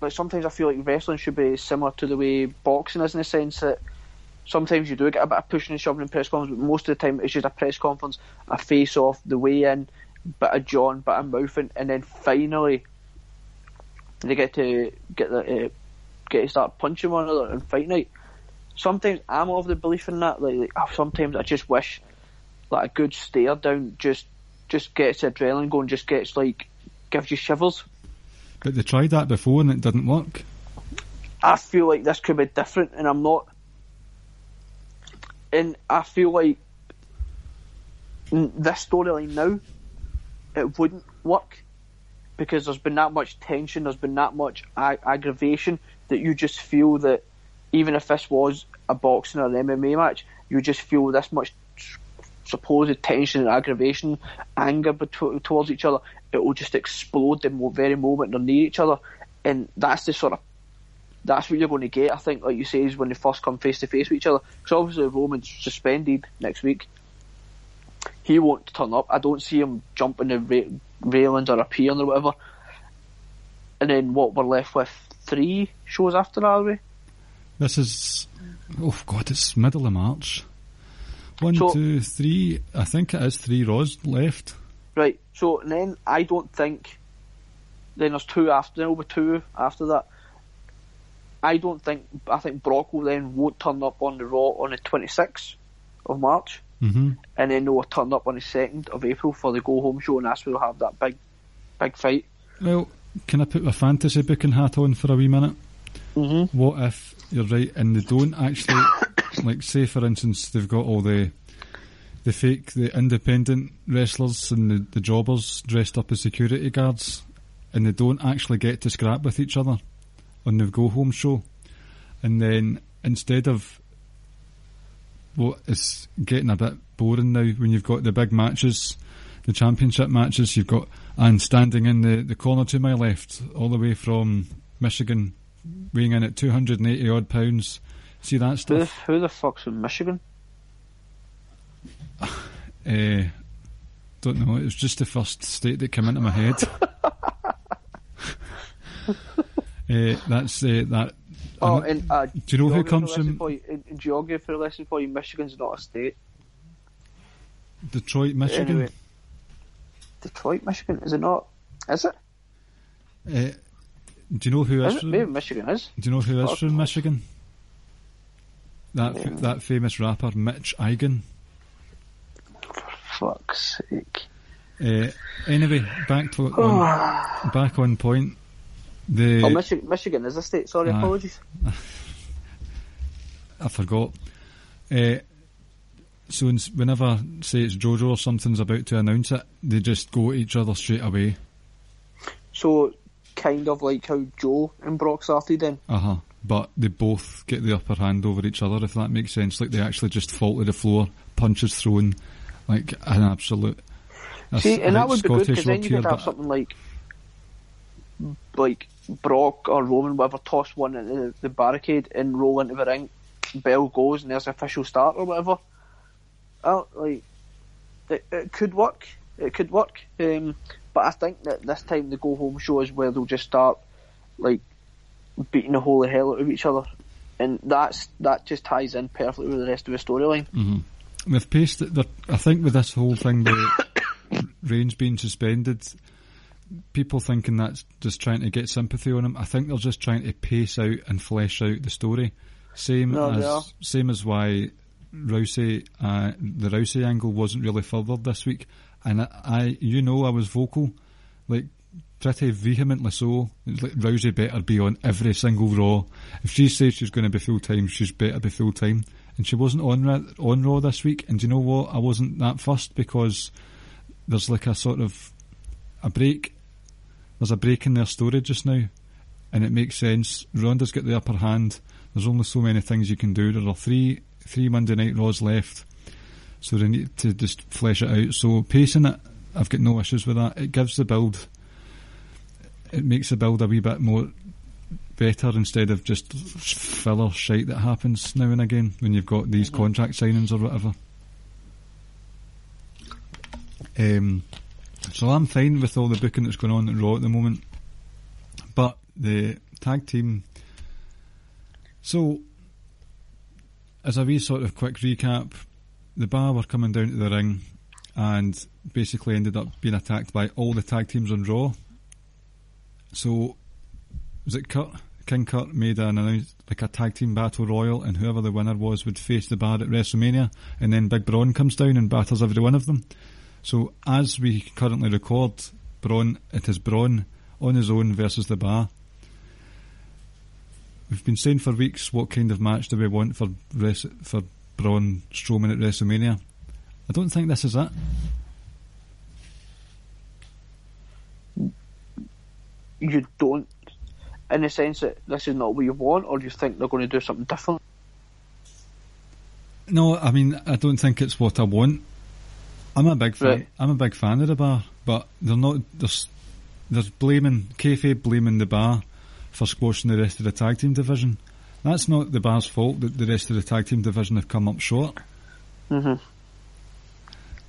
like sometimes I feel like wrestling should be similar to the way boxing is in the sense that sometimes you do get a bit of pushing and shoving in press conferences, but most of the time it's just a press conference, a face off, the way in, bit of John, bit of mouthing, and then finally they get to get the uh, get to start punching one another and fight night. Sometimes I'm of the belief in that. Like, like sometimes I just wish like a good stare down just just gets adrenaline going, just gets like gives you shivers. But they tried that before and it didn't work. I feel like this could be different, and I'm not. And I feel like this storyline now, it wouldn't work because there's been that much tension, there's been that much ag- aggravation that you just feel that even if this was a boxing or an MMA match, you just feel this much supposed tension and aggravation, anger betw- towards each other, it will just explode the very moment they're near each other, and that's the sort of that's what you're going to get. I think, like you say, is when they first come face to face with each other. Because obviously Roman's suspended next week. He won't turn up. I don't see him jumping the ra- railings or appearing or whatever. And then what we're left with three shows after that, are we? This is, oh god, it's middle of March. One, So- two, three. I think it is three Raws left. Right. So and then I don't think. Then there's two after. There will be two after that. I don't think. I think Brock will then won't turn up on the Raw on the 26th of March, hmm and then they'll turn up on the 2nd of April for the go home show, and that's where we'll have that big, big fight. Well, can I put my fantasy booking hat on for a wee minute? Mm-hmm. What if you're right and they don't actually, like, say for instance, they've got all the the fake, the independent wrestlers and the, the jobbers dressed up as security guards, and they don't actually get to scrap with each other on the go home show, and then instead of what is getting a bit boring now when you've got the big matches, the championship matches, you've got and standing in the, the corner to my left, all the way from Michigan, weighing in at 280 odd pounds. See that Who, the, stuff? who the fuck's from Michigan? Uh, don't know. It was just the first state that came into my head. uh, that's uh, that. Oh, and uh, do you know who comes from you, in, in geography lesson for you, Michigan's not a state. Detroit, Michigan. Anyway, Detroit, Michigan, is it not? Is it? Uh, do you know who is Is from? Maybe Michigan is. Do you know who is from Michigan? That Yeah. that famous rapper Mitch Eigen. Fuck's sake. Uh, anyway, back to on, back on point. The Oh, Michigan, Michigan is a state. Sorry, Aye. apologies. I forgot. Uh, so whenever say it's JoJo or something's about to announce it, they just go at each other straight away. So, kind of like how Joe and Brock started then. Uh huh. But they both get the upper hand over each other, if that makes sense. Like they actually just fall to the floor, punches thrown, like an absolute. that's- See, and that would be good because then you could have something like like Brock or Roman, whatever, toss one into the, the barricade and roll into the ring. Bell goes and there's official start or whatever. Oh, like it, it could work. It could work. Um, but I think that this time the go home show is where they'll just start like beating the holy hell out of each other, and that's that just ties in perfectly with the rest of the storyline. Mm-hmm. With Pace, I think with this whole thing, the Reigns being suspended, people thinking that's just trying to get sympathy on him. I think they're just trying to pace out and flesh out the story. Same No, as same as why Rousey, uh, the Rousey angle wasn't really furthered this week. And I, I, you know, I was vocal, like pretty vehemently so. Like Rousey better be on every single Raw. If she says she's going to be full time, she's better be full time. And she wasn't on on Raw this week. And do you know what? I wasn't that fussed because there's like a sort of a break. There's a break in their story just now, and it makes sense. Ronda's got the upper hand. There's only so many things you can do. There are three three Monday night Raws left, so they need to just flesh it out. So pacing it, I've got no issues with that. It gives the build. It makes the build a wee bit more better instead of just filler shite that happens now and again when you've got these contract signings or whatever. Um, so I'm fine with all the booking that's going on at Raw at the moment. But the tag team. So, as a wee sort of quick recap, the bar were coming down to the ring and basically ended up being attacked by all the tag teams on Raw. So, was it Kurt? King Kurt made an announce like a tag team battle royal, and whoever the winner was would face the bar at WrestleMania, and then Big Braun comes down and batters every one of them. So as we currently record, Braun it is Braun on his own versus the bar. We've been saying for weeks what kind of match do we want for res- for Braun Strowman at WrestleMania. I don't think this is it. You don't, in the sense that this is not what you want, or do you think they're going to do something different? No, I mean I don't think it's what I want. I'm a big fan. Right. I'm a big fan of the bar, but they're not. There's there's blaming kayfabe blaming the bar for squashing the rest of the tag team division. That's not the bar's fault that the rest of the tag team division have come up short. Mm-hmm.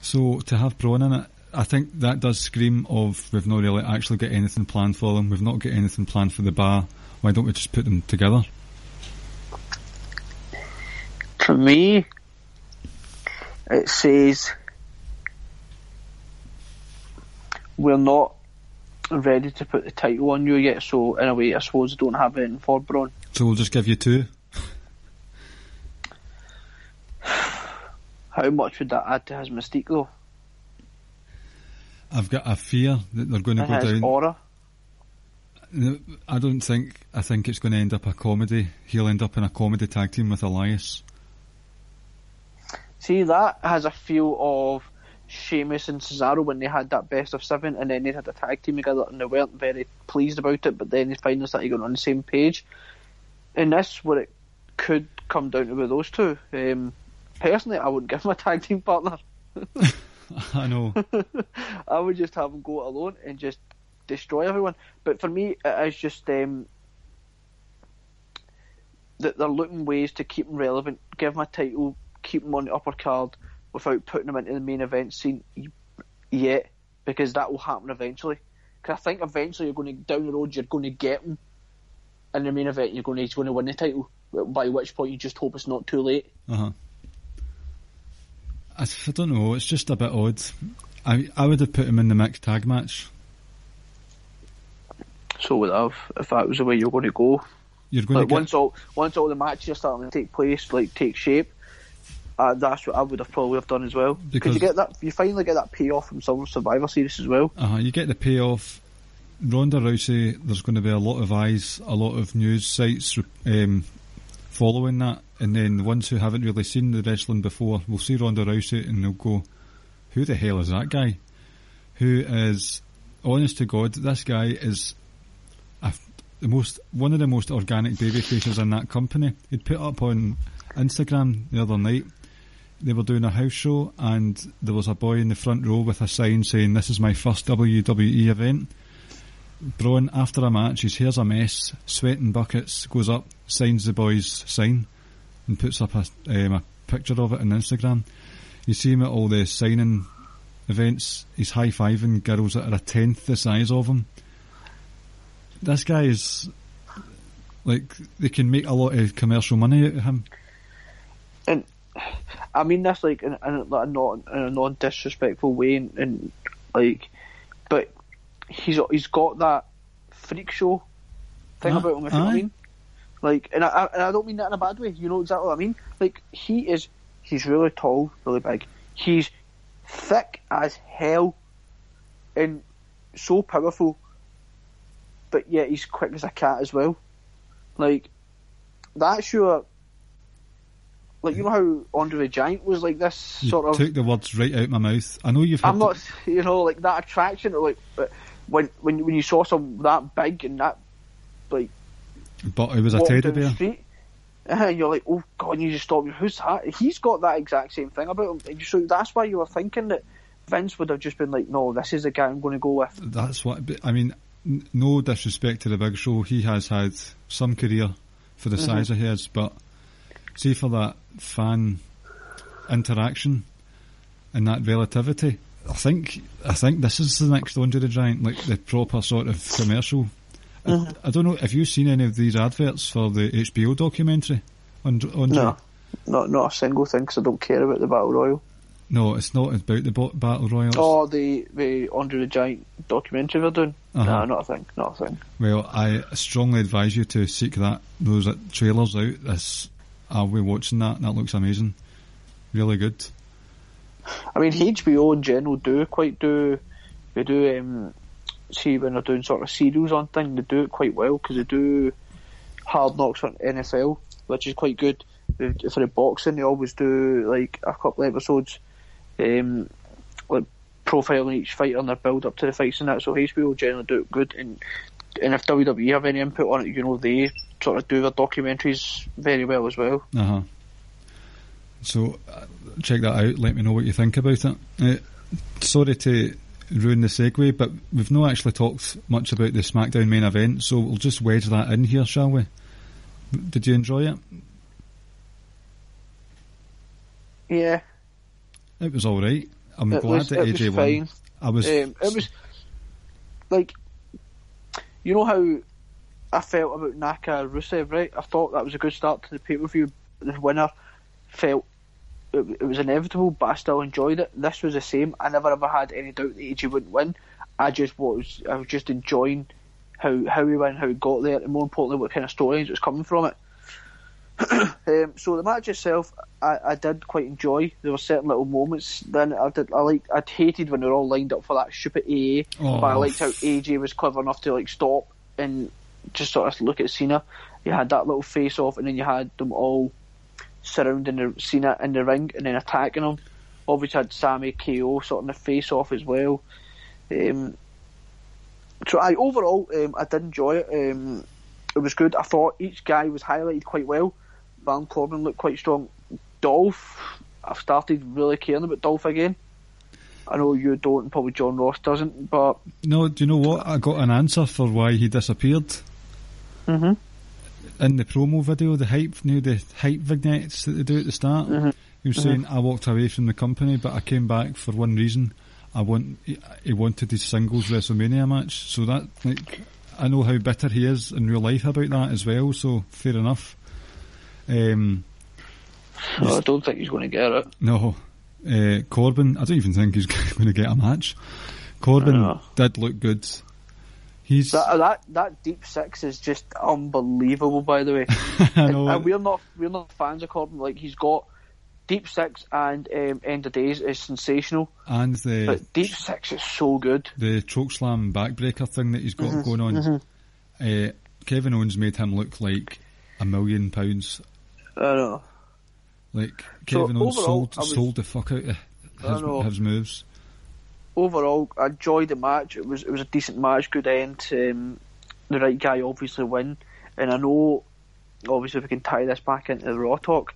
So to have Braun in it, I think that does scream of we've not really actually got anything planned for them. We've not got anything planned for the bar. Why don't we just put them together? To me, it says we're not ready to put the title on you yet. So in a way, I suppose I don't have anything for Braun. So we'll just give you two. How much would that add to his mystique though? I've got a fear that they're going to And go down. aura. I don't think. I think it's going to end up a comedy. He'll end up in a comedy tag team with Elias. See, that has a feel of Sheamus and Cesaro when they had that best of seven, and then they had a tag team together, and they weren't very pleased about it. But then they finally started going on the same page. And that's where it could come down to with those two. Um, personally, I wouldn't give my tag team partner. I know. I would just have him go it alone and just destroy everyone. But for me, it is just um, that they're looking ways to keep him relevant, give him a title, keep him on the upper card without putting him into the main event scene yet, because that will happen eventually. Because I think eventually you're going to down the road, you're going to get him in the main event. You're going to he's going to win the title. By which point you just hope it's not too late. Uh huh. I, I don't know. It's just a bit odd. I I would have put him in the mixed tag match. So would I have if that was the way you're going to go. You're going Like to once all once all the matches are starting to take place, like take shape, uh, that's what I would have probably have done as well. Because you get that, you finally get that payoff from some Survivor Series as well. Uh, you get the payoff. Ronda Rousey, there's going to be a lot of eyes, a lot of news sites um, following that, and then the ones who haven't really seen the wrestling before will see Ronda Rousey and they'll go, "Who the hell is that guy?" Who is, honest to God, this guy is a, the most one of the most organic baby faces in that company. He'd put up on Instagram the other night they were doing a house show and there was a boy in the front row with a sign saying this is my first WWE event Braun, after a match, his hair's a mess, sweating buckets, goes up, signs the boys' sign, and puts up a, um, a picture of it on Instagram. You see him at all the signing events, he's high fiving girls that are a tenth the size of him. This guy is like they can make a lot of commercial money out of him. and I mean this like in, in, a- like, not in a non disrespectful way, and, and like, he's he's got that freak show thing Ah, about him. If you know what I mean, like, and I, and I don't mean that in a bad way. You know exactly what I mean. Like he is, he's really tall, really big. He's thick as hell, and so powerful, but yet he's quick as a cat as well. Like that's your like you know how Andre the Giant was like this You sort of. took the words right out my mouth. I know you've had I'm not, you know, like that attraction. Or like but when when when you saw some that big and that like but it was a teddy bear. street, and you're like, oh god, you just stop. Who's that? He's got that exact same thing about him. And So that's why you were thinking that Vince would have just been like, no, this is the guy I'm going to go with. That's what I mean. No disrespect to the Big Show, he has had some career for the mm-hmm. size of his, but see for that fan interaction and that relativity, I think I think this is the next Andre the Giant, like the proper sort of commercial. I, I don't know. Have you seen any of these adverts for the HBO documentary on Andre? No, not not a single thing because I don't care about the battle royal. No, it's not about the bo- battle royal. Oh, the the Andre the Giant documentary they're doing. Uh-huh. No, not a thing. Not a thing. Well, I strongly advise you to seek that those uh, trailers out. This, I'll be watching that. That looks amazing, really good. I mean, HBO in general do quite do. They do um, see when they're doing sort of serials on thing. They do it quite well because they do hard knocks on NFL, which is quite good. For the boxing, they always do like a couple of episodes, um, like profiling each fighter and their build up to the fights and that. So HBO generally do it good, and and if WWE have any input on it, you know they sort of do their documentaries very well as well. Uh huh. So uh, check that out. Let me know what you think about it. Uh, sorry to ruin the segue, but we've not actually talked much about the SmackDown main event, so we'll just wedge that in here, shall we? Did you enjoy it? Yeah, It was all right. I'm it glad was, that AJ was won. fine. I was. Um, it was like you know how I felt about Naka Rusev, right? I thought that was a good start to the pay per view. The winner felt it, it was inevitable, but I still enjoyed it. This was the same. I never ever had any doubt that AJ wouldn't win. I just was I was just enjoying how how he went, how he got there, and more importantly, what kind of storylines was coming from it. um, so the match itself, I, I did quite enjoy. There were certain little moments. Then I did. I like. I'd hated when they were all lined up for that stupid AA, Oh, but I liked how AJ was clever enough to like stop and just sort of look at Cena. You had that little face off, and then you had them all surrounding the Cena in the ring and then attacking him. Obviously, had Sami KO sort of in the face off as well. Um, so I overall um, I did enjoy it. Um, it was good. I thought each guy was highlighted quite well. Van Corbin looked quite strong. Dolph, I've started really caring about Dolph again. I know you don't, and probably John Ross doesn't, but No, do you know what? I got an answer for why he disappeared. hmm in the promo video, the hype, you know, the hype vignettes that they do at the start. Mhm. He was saying, "I walked away from the company, but I came back for one reason. I want he, he wanted his singles WrestleMania match. So that, like, I know how bitter he is in real life about that as well. So fair enough. Um, I don't think he's going to get it. no, uh, Corbin. I don't even think he's going to get a match. Corbin did look good. He's. That that that deep six is just unbelievable. By the way, and, and we're not we're not fans of Corbin. Like he's got deep six and um, end of days is sensational, and the but deep six is so good. the choke slam backbreaker thing that he's got Mm-hmm, going on. Uh, Kevin Owens made him look like a million pounds. I know. Like So Kevin Owens overall, sold was- sold the fuck out of his, his moves. Overall, I enjoyed the match. It was it was a decent match, good end. Um, the right guy obviously win, and I know obviously if we can tie this back into the Raw talk,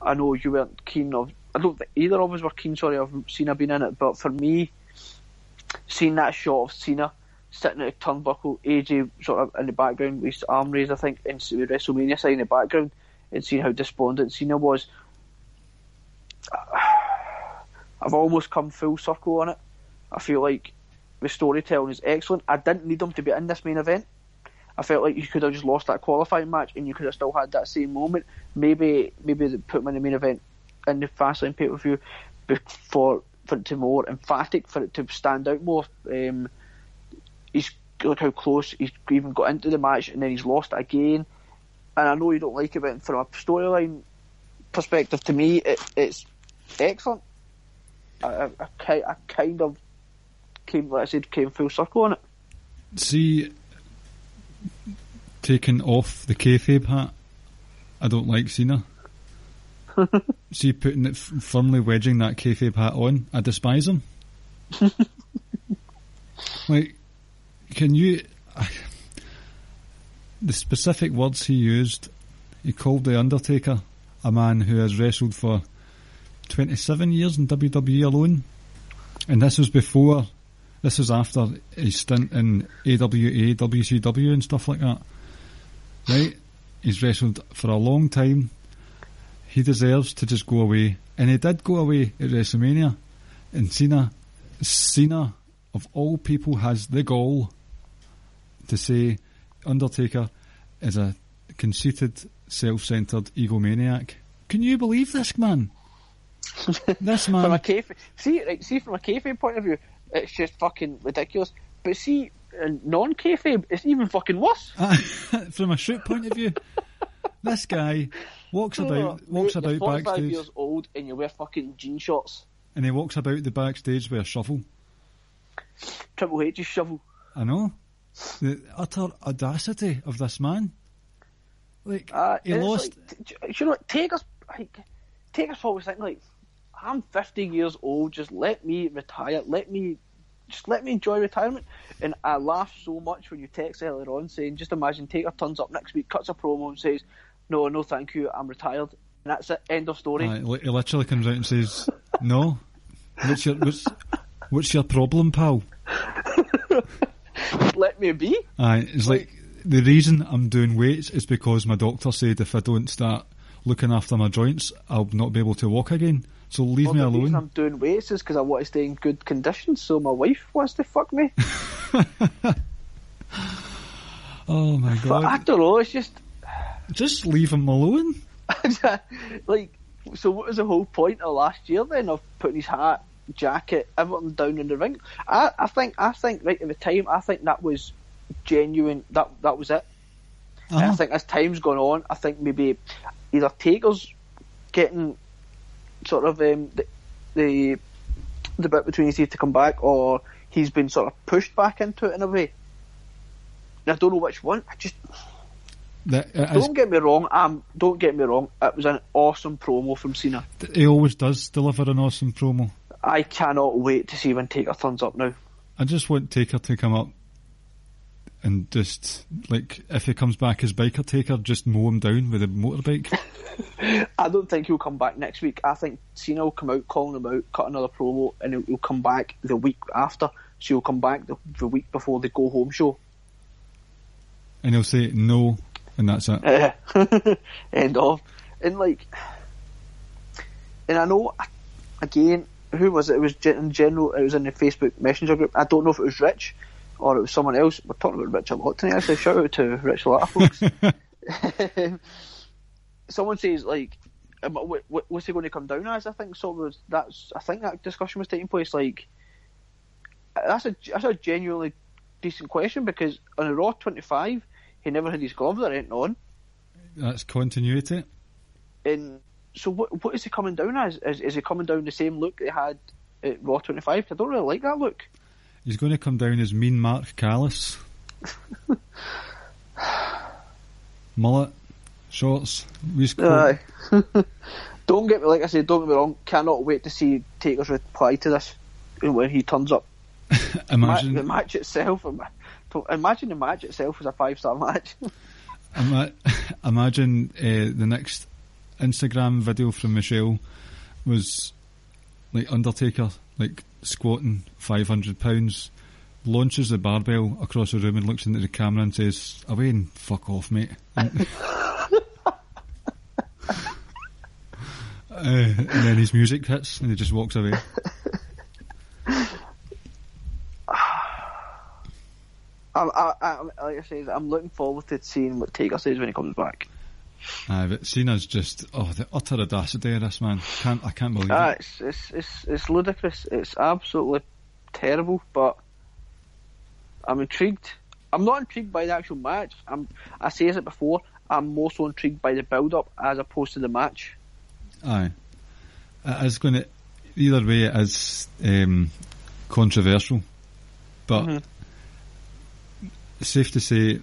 I know you weren't keen of. I don't think either of us were keen. Sorry, of Cena being in it, but for me, seeing that shot of Cena sitting at a turnbuckle, AJ sort of in the background with his arm raised, I think, and WrestleMania sign in the background, and seeing how despondent Cena was. I've almost come full circle on it. I feel like the storytelling is excellent. I didn't need them to be in this main event. I felt like you could have just lost that qualifying match and you could have still had that same moment. Maybe maybe they put him in the main event in the Fastlane pay per view for for it to be more emphatic, for it to stand out more. Um, he's look how close he's even got into the match and then he's lost again. And I know you don't like it, but from a storyline perspective, to me, it, it's excellent. I, I, I kind of came, like I said, came full circle on it. See, taking off the kayfabe hat, I don't like Cena. See, putting it f- firmly wedging that kayfabe hat on, I despise him. like, can you? the specific words he used, he called the Undertaker a man who has wrestled for twenty-seven years in WWE alone, and this was before this was after his stint in AWA, WCW, and stuff like that. Right? He's wrestled for a long time. He deserves to just go away. And he did go away at WrestleMania. And Cena, Cena, of all people, has the gall to say Undertaker is a conceited, self centered egomaniac. Can you believe this man? this man. From a man. see, right, see, from a kayfabe point of view, it's just fucking ridiculous. But see, in non kayfabe, it's even fucking worse. from a shoot point of view, this guy walks about walks you're about 45 backstage, years old and you wear fucking jean shorts. and he walks about the backstage with a shovel. Triple H's shovel. I know the utter audacity of this man. Like Uh, he lost. Like, you know, what, Taker's like, Taker's probably thinking like, I'm 50 years old. Just let me retire. Let me, just let me enjoy retirement. And I laughed so much when you text earlier on saying, just imagine Taker turns up next week, cuts a promo, and says, "No, no, thank you. I'm retired." And that's it. End of story. Li- he literally comes out and says, "No, what's your what's, what's your problem, pal?" Let me be. Aye, it's like the reason I'm doing weights is because my doctor said if I don't start looking after my joints, I'll not be able to walk again. So leave Well, me the alone. I'm doing weights is because I want to stay in good condition. So my wife wants to fuck me. Oh my But I god! don't know. It's just Just leave him alone. like, so what was the whole point of last year then of putting his hat, jacket, everything down in the ring? I, I think, I think right at the time, I think that was genuine. That that was it. And I Uh-huh. think as time's gone on, I think maybe either Taker's getting sort of um, the, the the bit between his teeth to come back, or he's been sort of pushed back into it in a way. And I don't know which one. I just That, is- don't get me wrong. Um, don't get me wrong. It was an awesome promo from Cena. he always does deliver an awesome promo. I cannot wait to see when Taker turns up now. I just want Taker to come up and just like if he comes back as biker Taker, just mow him down with a motorbike. I don't think he'll come back next week. I think Cena will come out, calling him out, cut another promo, and he'll, he'll come back the week after. So he'll come back the, the week before the go home show. and he'll say no, and that's it. End of. And like, and I know again, who was it? It was in general. It was in the Facebook Messenger group. I don't know if it was Rich or it was someone else. We're talking about Rich a lot tonight. Actually, shout out to Rich a lot, folks. someone says like, um, what, what, what's he going to come down as? I think so. Was that's I think that discussion was taking place. Like, that's a that's a genuinely decent question because on a Raw 25, he never had his gloves or anything on. That's continuity. And so, what what is he coming down as? Is, is he coming down the same look they had at Raw 25? I don't really like that look. He's going to come down as Mean Mark Callous. Mullet, shorts. Aye. don't get me like I said. Don't get me wrong. Cannot wait to see Taker's reply to this when he turns up. Ma- Imagine, the match itself. Imagine the match itself was a five star match. ima- imagine uh, the next Instagram video from Michelle was like Undertaker, like squatting five hundred pounds, launches the barbell across the room and looks into the camera and says, "Away and fuck off, mate." And, Uh, and then his music hits and he just walks away. I'm, I, I, like I said, I'm looking forward to seeing what Taker says when he comes back. Uh, but Cena's just oh the utter audacity of this man. Can't I can't believe Ah, it. it's, it's it's it's ludicrous. It's absolutely terrible. But I'm intrigued. I'm not intrigued by the actual match. I'm I said it before. I'm more so intrigued by the build up as opposed to the match. Aye, it is going to either way. It is um, controversial, but Mhm. safe to say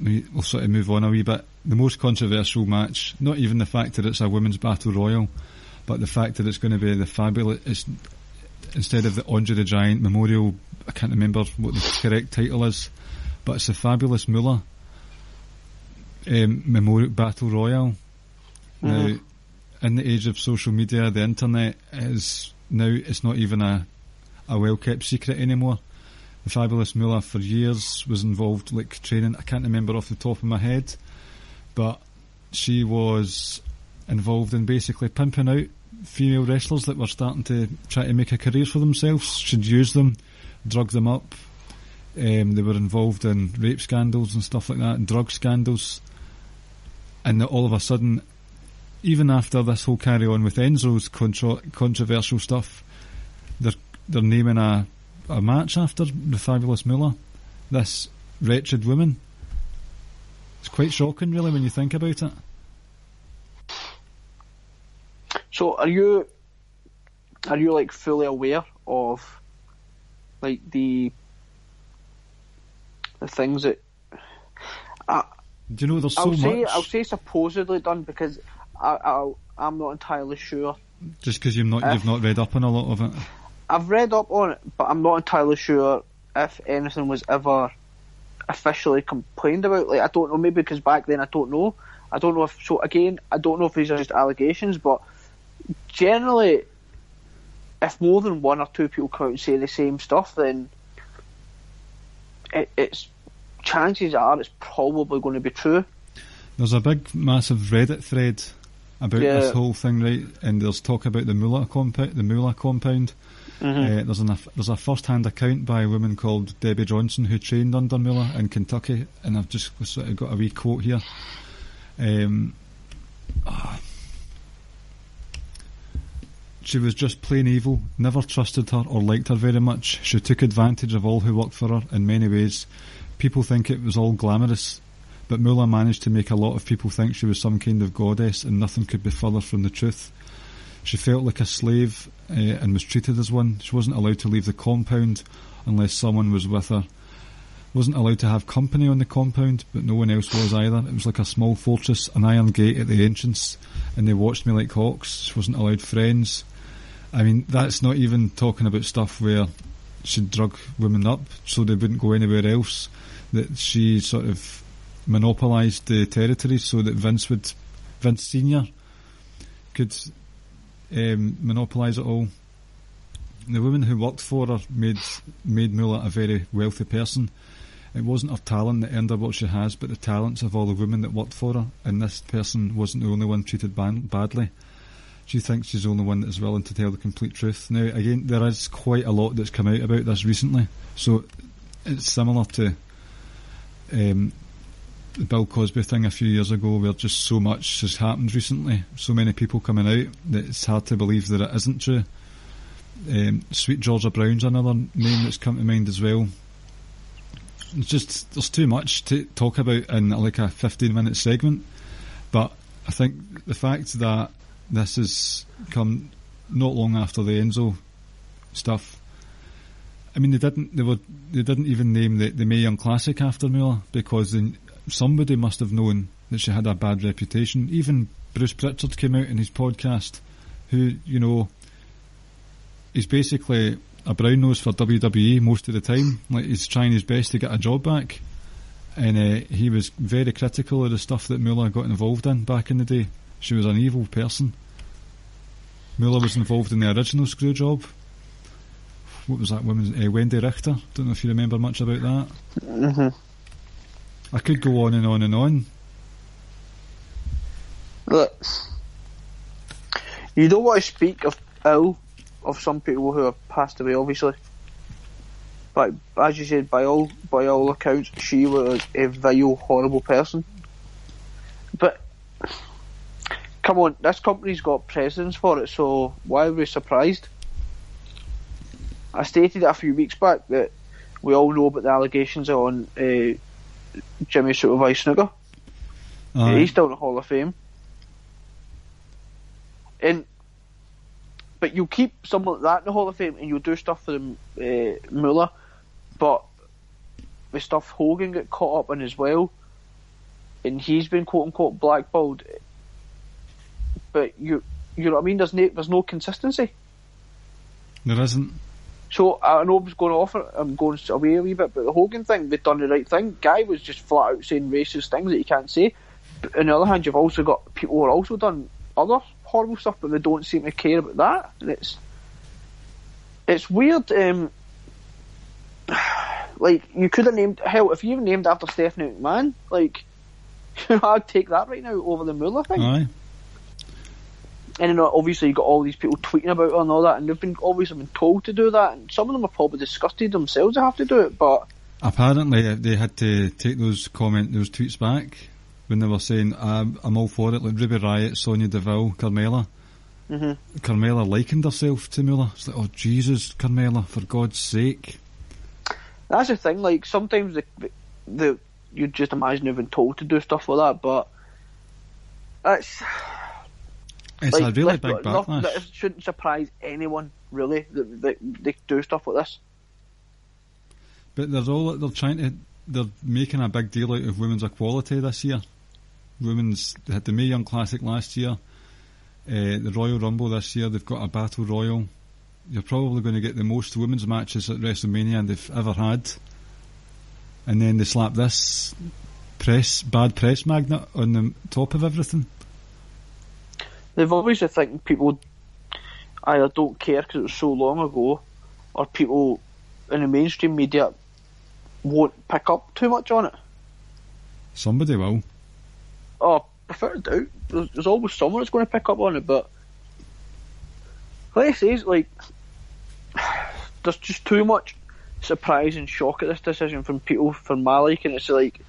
we'll sort of move on a wee bit. The most controversial match, not even the fact that it's a women's battle royal, but the fact that it's going to be the fabulous. Instead of the Andre the Giant Memorial, I can't remember what the correct title is, but it's the fabulous Moolah um, Memorial Battle Royal. Now, in the age of social media, the internet is now it's not even a a well kept secret anymore. The fabulous Moolah for years was involved like training. I can't remember off the top of my head, but she was involved in basically pimping out female wrestlers that were starting to try to make a career for themselves. She'd use them, drug them up. Um, they were involved in rape scandals and stuff like that, and drug scandals. And all of a sudden, even after this whole carry on with Enzo's contro- controversial stuff, they're they're naming a a match after the fabulous Moolah. This wretched woman. It's quite shocking, really, when you think about it. So are you are you like fully aware of like the the things that I, Do you know there's so I'll say much? I'll say supposedly done because I, I I'm not entirely sure. Just because you've not you've uh, not read up on a lot of it. I've read up on it, but I'm not entirely sure if anything was ever officially complained about. Like I don't know, maybe because back then I don't know. I don't know if so. Again, I don't know if these are just allegations, but generally, if more than one or two people come out and say the same stuff, then it, it's chances are it's probably going to be true. There's a big, massive Reddit thread about Yeah. this whole thing, right? And there's talk about the Moolah compound. The Moolah compound. Uh, there's an there's a first-hand account by a woman called Debbie Johnson who trained under Moolah in Kentucky, and I've just sort of got a wee quote here. Um, ah. She was just plain evil, never trusted her or liked her very much. She took advantage of all who worked for her in many ways. People think it was all glamorous, but Moolah managed to make a lot of people think she was some kind of goddess and nothing could be further from the truth. She felt like a slave uh, and was treated as one. She wasn't allowed to leave the compound unless someone was with her. Wasn't allowed to have company on the compound, but no one else was either. It was like a small fortress, an iron gate at the entrance, and they watched me like hawks. She wasn't allowed friends. I mean, that's not even talking about stuff where she'd drug women up so they wouldn't go anywhere else. That she sort of monopolised the territory so that Vince would, Vince Senior, could um, monopolise it all. The woman who worked for her made made Moolah a very wealthy person. It wasn't her talent that earned her what she has, but the talents of all the women that worked for her. And this person wasn't the only one treated ban- badly. She thinks she's the only one that is willing to tell the complete truth. Now, again, there is quite a lot that's come out about this recently, so it's similar to um, the Bill Cosby thing a few years ago, where just so much has happened recently, so many people coming out that it's hard to believe that it isn't true. Um, Sweet Georgia Brown's another name that's come to mind as well. It's just there's too much to talk about in like a 15 minute segment, but I think the fact that this has come not long after the Enzo stuff. I mean, they didn't. They were. They didn't even name the the Mae Young Classic after Moolah because they, somebody must have known that she had a bad reputation. Even Bruce Pritchard came out in his podcast, who you know, he's basically a brown nose for WWE most of the time. Like he's trying his best to get a job back, and uh, he was very critical of the stuff that Moolah got involved in back in the day. She was an evil person. Moolah was involved in the original screw job. what was that woman's uh, Wendi Richter? Don't know if you remember much about that. hmm I could go on and on and on. Look, you don't want to speak of ill of some people who have passed away, obviously. But as you said, by all by all accounts, she was a vile, horrible person. But come on, this company's got precedence for it, so why are we surprised? I stated a few weeks back that we all know about the allegations on uh, Jimmy Superfly Snuka. Aye. He's still in the Hall of Fame. And but you keep someone like that in the Hall of Fame and you do stuff for the uh, Moolah, but the stuff Hogan got caught up in as well, and he's been quote unquote blackballed. But you, you know what I mean? There's no, there's no consistency. There isn't. So I know I was going off. I'm going away a wee bit, but the Hogan thing, they've done the right thing. Guy was just flat out saying racist things that you can't say. But on the other hand, you've also got people who are also done other horrible stuff, but they don't seem to care about that. And it's it's weird. Um, like you could have named hell if you named after Stephanie McMahon, like I'd take that right now over the Moolah thing. Aye. And then obviously you've got all these people tweeting about her and all that, and they've been obviously been told to do that, and some of them are probably disgusted themselves to have to do it. But Apparently, uh, they had to take those comment, those tweets back when they were saying, "I'm, I'm all for it." Like Ruby Riott, Sonya Deville, Carmella. Mhm. Carmella likened herself to Moolah. It's like, oh Jesus, Carmella, for God's sake! that's the thing. Like sometimes the the you just imagine they've been told to do stuff like that, but it's It's like, a really big not- backlash. That shouldn't surprise anyone really that, that they do stuff like this. But they're all they're trying to they're making a big deal out of women's equality this year. Women's they had the Mae Young Classic last year, uh, the Royal Rumble this year. They've got a Battle Royal. You're probably going to get the most women's matches at WrestleMania they've ever had. And then they slap this press bad press magnet on the top of everything. They've obviously think people either don't care because it was so long ago, or people in the mainstream media won't pick up too much on it. Somebody will. Oh, without a doubt, there's, there's always someone that's going to pick up on it, but like I say, it's like there's just too much surprise and shock at this decision from people from my liking. It's like,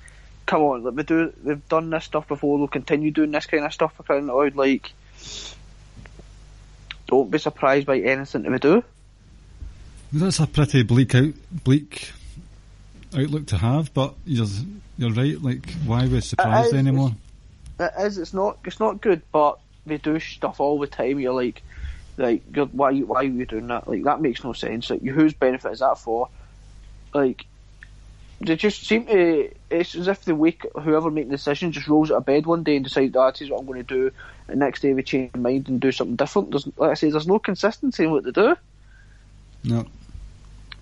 come on, like, they do, they've done this stuff before. They'll continue doing this kind of stuff for crying out loud. Like, don't be surprised by anything that we do. That's a pretty bleak out bleak outlook to have, but you're you're right. Like, why we surprised is, anymore? It is. It's not. It's not good, but they do stuff all the time. You're like, like, you're, why? Why are you doing that? Like, that makes no sense. Like, whose benefit is that for? Like, they just seem to. It's as if they wake whoever making the decision just rolls out of bed one day and decides, "Ah, this is what I'm going to do." And next day they change their mind and do something different. There's, like I say, there's no consistency in what they do. No.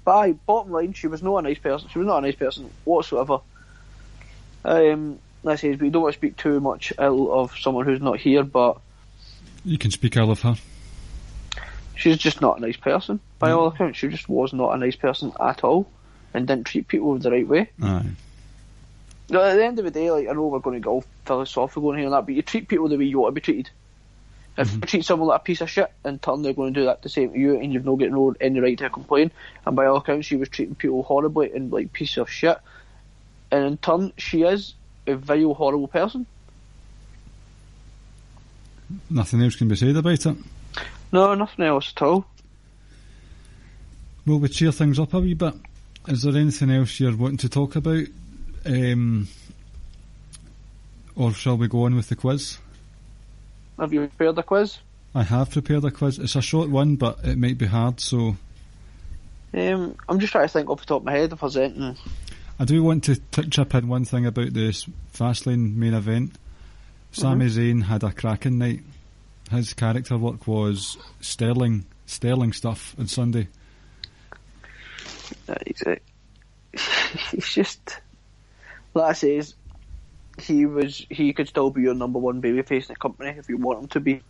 But aye, bottom line, she was not a nice person. She was not a nice person whatsoever. Um, like I say, we don't want to speak too much ill of someone who's not here, but You can speak ill of her. she's just not a nice person. By all accounts, she just was not a nice person at all, and didn't treat people the right way. Aye. Now, at the end of the day, like I know we're going to go philosophical here and that, but you treat people the way you want to be treated. If mm-hmm. you treat someone like a piece of shit, in turn they're going to do that the same to you, and you've not got no any right to complain. And by all accounts, she was treating people horribly and like piece of shit. And in turn, she is a vile, horrible person. Nothing else can be said about it. No, nothing else at all. Well, we cheer things up a wee bit. Is there anything else you're wanting to talk about? Um, or shall we go on with the quiz? Have you prepared the quiz? I have prepared a quiz. It's a short one, but it might be hard, so Um, I'm just trying to think off the top of my head if there's anything. I do want to t- chip in one thing about this Fastlane main event. Sami Zayn had a cracking night. His character work was sterling, sterling stuff on Sunday. Uh, He's, uh, he's just, like I says, he was he could still be your number one babyface in the company if you want him to be.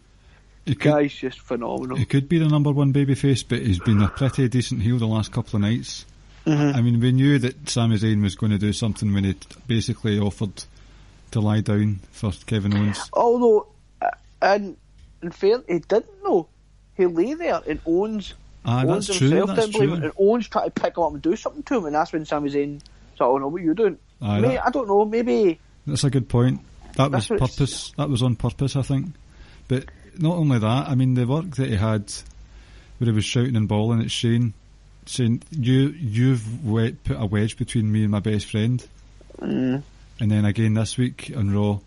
he could, Guy's just phenomenal. he could be the number one babyface, but he's been a pretty decent heel the last couple of nights. Mhm. I mean, we knew that Sami Zayn was going to do something when he basically offered to lie down for Kevin Owens. Although, uh, and in fair, he didn't know. He lay there and Owens Ah, owns that's true. himself That's believe it, true. and Owens tried to pick him up and do something to him, and that's when Sami Zayn said, "Oh no, what are you doing?" Aye, Mate, that- I don't know. Maybe That's a good point. That was That's purpose. That was on purpose, I think. But not only that, I mean, the work that he had, where he was shouting and bawling at Shane, saying, "You, you've we- put a wedge between me and my best friend." Mm. And then again this week on Raw,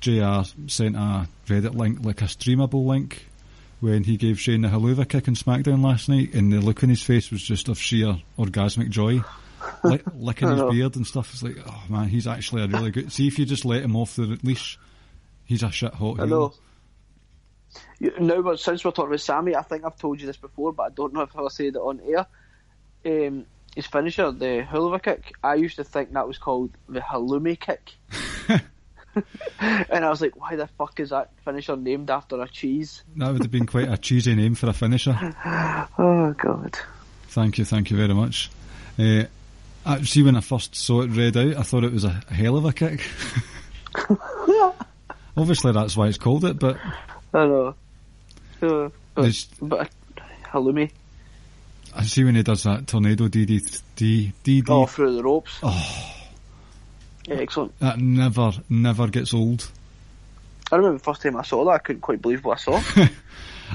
Jr. sent a Reddit link, like a streamable link, when he gave Shane the Helluva Kick in SmackDown last night, and the look on his face was just of sheer orgasmic joy. Lick, licking his beard and stuff. It's like, oh man, he's actually a really good. See if you just let him off the leash, he's a shit hot I know. You, now, but since we're talking about Sami, I think I've told you this before, but I don't know if I'll say it on air. Um, his finisher, the Helluva Kick, I used to think that was called the halloumi kick. and I was like, why the fuck is that finisher named after a cheese? That would have been quite a cheesy name for a finisher. Oh, God. Thank you, thank you very much. Uh, I, see, when I first saw it read out, I thought it was a hell of a kick. Obviously, that's why it's called it, but I know. Uh, but, but halloumi. I see when he does that tornado DD, D, DD, Oh, through the ropes. Oh. Excellent. that never, never gets old. I remember the first time I saw that, I couldn't quite believe what I saw.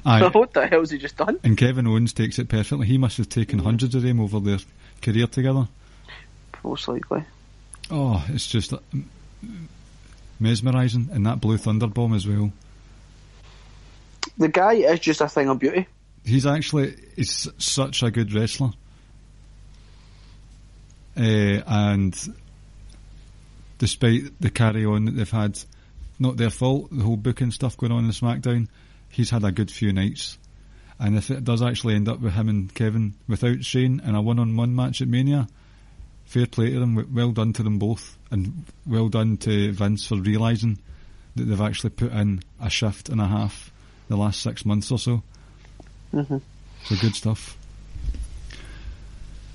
Aye. what the hell hell's he just done? and Kevin Owens takes it perfectly. He must have taken hundreds of them over their career together. Most likely. Oh, it's just uh, mesmerising. And that Blue Thunder bomb as well. The guy is just a thing of beauty. He's actually he's such a good wrestler. Uh, and despite the carry on that they've had, not their fault, the whole booking stuff going on in SmackDown, he's had a good few nights. And if it does actually end up with him and Kevin without Shane in a one on one match at Mania, fair play to them, well done to them both, and well done to Vince for realising that they've actually put in a shift and a half the last six months or so. Mm-hmm. So good stuff.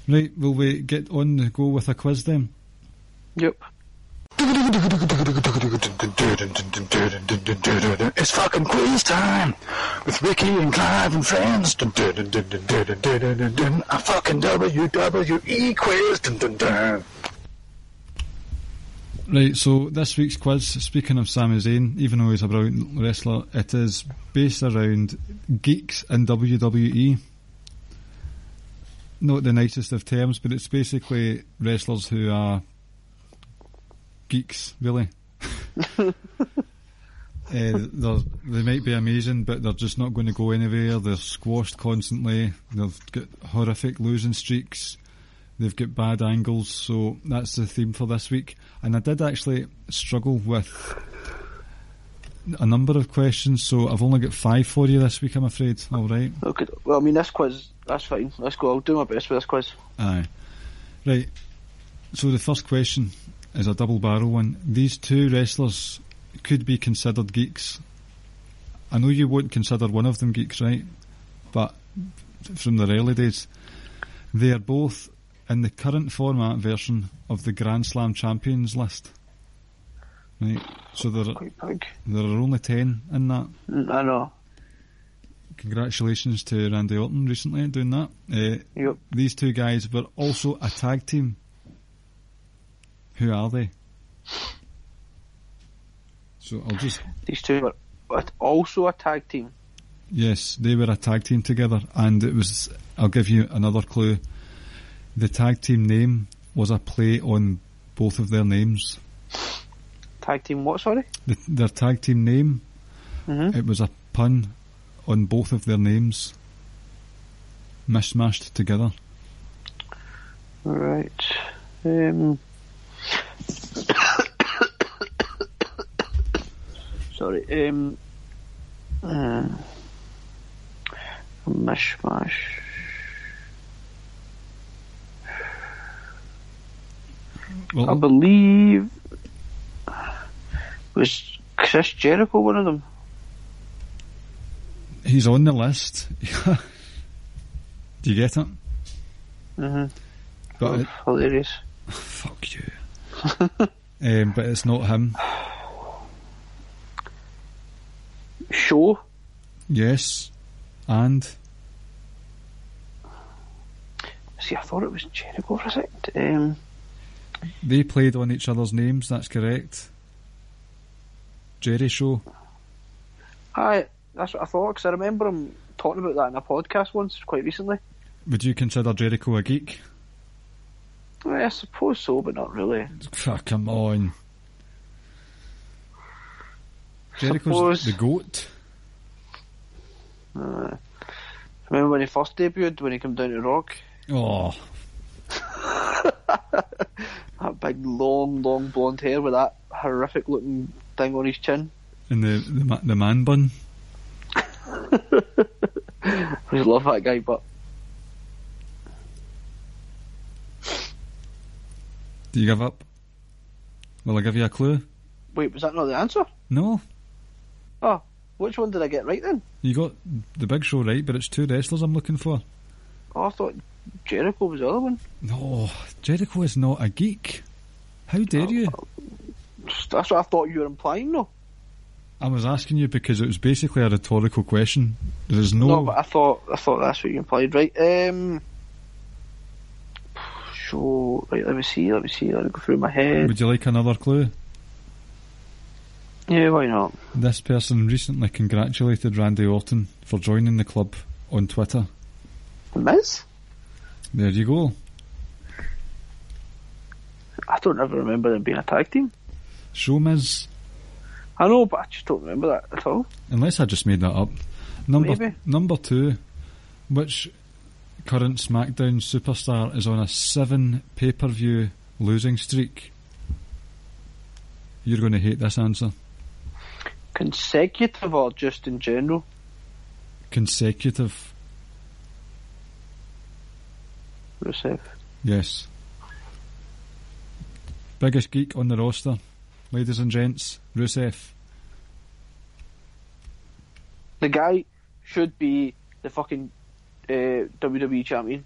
Right, will we get on the go with a quiz then? Yep. It's fucking quiz time with Ricky and Clive and friends. A fucking WWE quiz. Right, so this week's quiz, speaking of Sami Zayn, even though he's a brilliant wrestler, it is based around geeks in WWE. Not the nicest of terms, but it's basically wrestlers who are geeks, really. uh, they're, might be amazing, but they're just not going to go anywhere. They're squashed constantly. They've got horrific losing streaks. They've got bad angles, so that's the theme for this week. And I did actually struggle with a number of questions, so I've only got five for you this week, I'm afraid. All right. Okay. Well, I mean, this quiz, that's fine. Let's go. I'll do my best with this quiz. Aye. Right. So the first question is a double barrel one. These two wrestlers could be considered geeks. I know you won't consider one of them geeks, right? But from their early days, they are both in the current format version of the Grand Slam champions list. Right. So there there are only ten in that. Mm, I know. Congratulations to Randy Orton recently doing that. Uh, Yep. these two guys were also a tag team. Who are they? So I'll just These two are but also a tag team. yes, they were a tag team together, and it was. I'll give you another clue. The tag team name was a play on both of their names. Tag team what, sorry? The, their tag team name, Mm-hmm. it was a pun on both of their names, mishmashed together. Right. Um. Sorry. Um. Uh, mishmash. Well, I believe was Chris Jericho one of them. he's on the list. Do you get it? Mm-hmm. But it, Hilarious. fuck you. um, but it's not him. Show. Yes, and See, I thought it was Jericho for a second. Um, they played on each other's names. That's correct. Jeri-Show. aye, that's what I thought, because I remember him talking about that in a podcast once, quite recently. Would you consider Jericho a geek? I suppose so, but not really. Ah, come on. Jericho's Suppose- the goat. Uh, remember when he first debuted, when he came down to Rock? Oh, That big, long, long blonde hair with that horrific looking thing on his chin. and the the, the man bun. I just love that guy, but Do you give up? Will I give you a clue? wait, was that not the answer? No, Oh, which one did I get right then? you got the big show right, but it's two wrestlers I'm looking for. Oh, I thought Jericho was the other one. No, Jericho is not a geek. How dare you? That's what I thought you were implying, though. I was asking you because it was basically a rhetorical question. There is no. No, but I thought I thought that's what you implied, right? Um, so right, let me see, let me see, let me go through my head. Would you like another clue? Yeah, why not? This person recently congratulated Randy Orton for joining the club on Twitter. The Miz? There you go. I don't ever remember them being a tag team. ShoMiz. I know, but I just don't remember that at all. Unless I just made that up. Number Maybe. number two, which current SmackDown superstar is on a seven pay per view losing streak? You're going to hate this answer. Consecutive or just in general? Consecutive. Rusev. Yes. Biggest geek on the roster, ladies and gents, Rusev. The guy should be the fucking uh, WWE champion.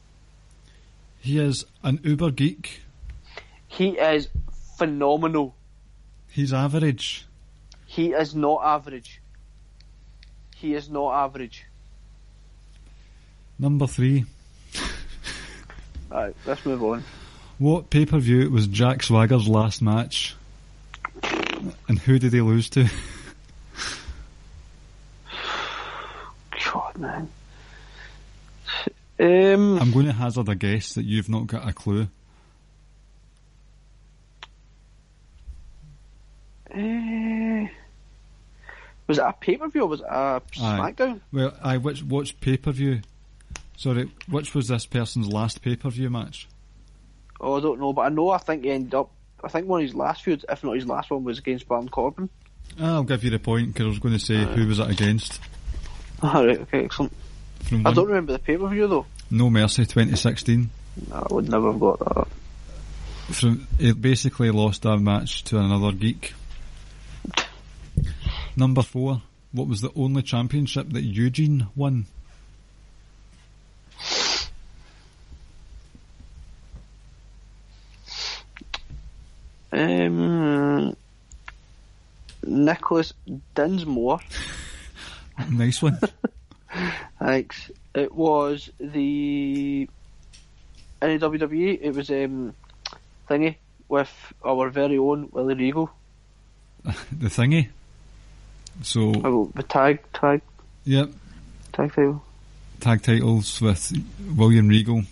He is an uber geek. He is phenomenal. He's average. He is not average. He is not average. Number three. Right, let's move on. What pay per view was Jack Swagger's last match? And who did he lose to? God, man. Um, I'm going to hazard a guess that you've not got a clue. eh, was it a pay per view or was it a SmackDown? Well, I which which pay per view? Sorry, which was this person's last pay per view match? Oh, I don't know, but I know I think he ended up. I think one of his last feuds, if not his last one, was against Baron Corbin. Ah, I'll give you the point because I was going to say who was it against. Alright, okay, excellent. From I one- don't remember the pay per view though. No Mercy 2016. I would never have got that. From he basically lost that match to another geek. Number four. What was the only championship that Eugene won? Um, Nicholas Dinsmore. Nice one. Thanks. It was the in the WWE. It was um thingy with our very own Willie Regal. the thingy. So, Oh, the tag tag yep, tag title. tag titles with William Regal.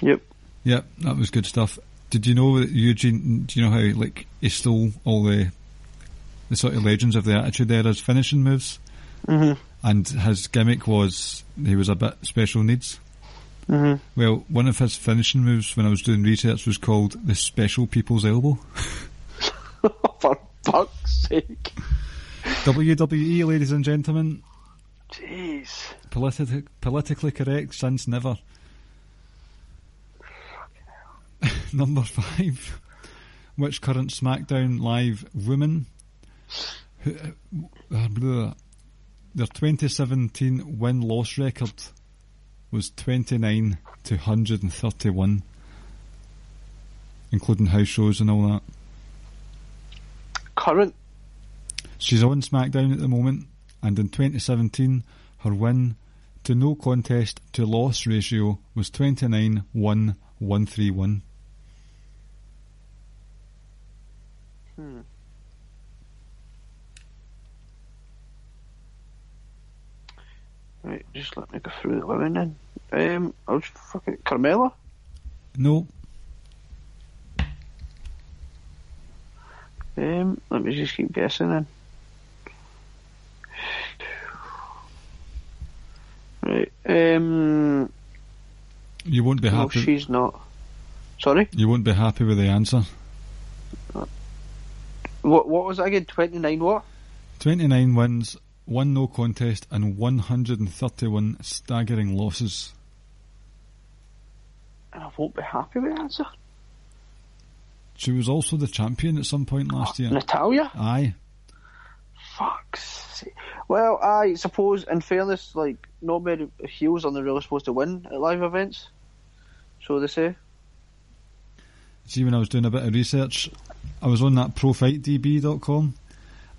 Yep. Yep, that was good stuff. Did you know that Eugene? Do you know how like he stole all the the sort of legends of the Attitude Era's finishing moves, Mhm. and his gimmick was he was a bit special needs. Mhm. Well, one of his finishing moves when I was doing research was called the Special People's Elbow. For fuck's sake. WWE, ladies and gentlemen, Jeez. politi- politically correct since never. Number five. Which current SmackDown Live woman who, uh, their 2017 win loss record was 29 to 131, including house shows and all that. Current. She's on SmackDown at the moment, and in 2017, her win to no contest to loss ratio was 29 1 131. Right, just let me go through the women then. Um, I was fucking Carmella. No, Um, let me just keep guessing then. Right. Um, you won't be no, happy. she's not. Sorry. You won't be happy with the answer. What? What was that again? Twenty nine. What? 29 wins, one no contest, and 131 staggering losses. And I won't be happy with the answer. She was also the champion at some point last year. Natalya. Aye. Fuck's. Well, I suppose, in fairness, like, not many heels are really supposed to win at live events. So they say. See, when I was doing a bit of research, I was on that profightdb.com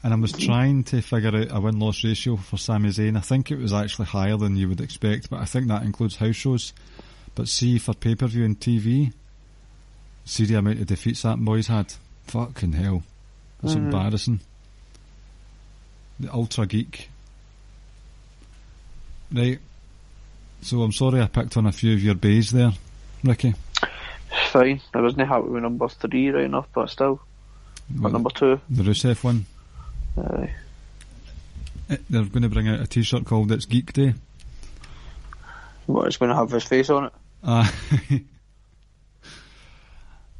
and I was mm-hmm. trying to figure out a win loss ratio for Sami Zayn. I think it was actually higher than you would expect, but I think that includes house shows. But see, for pay per view and TV, see the amount of defeats that boy's had. Fucking hell. That's mm-hmm. embarrassing. The Ultra Geek. Right. So I'm sorry I picked on a few of your bays there, Ricky. Fine. I wasn't happy with number three right enough, but still. But number two. The Rusev one. Aye. Eh, They're going to bring out a t-shirt called It's Geek Day. What, it's going to have his face on it? Ah.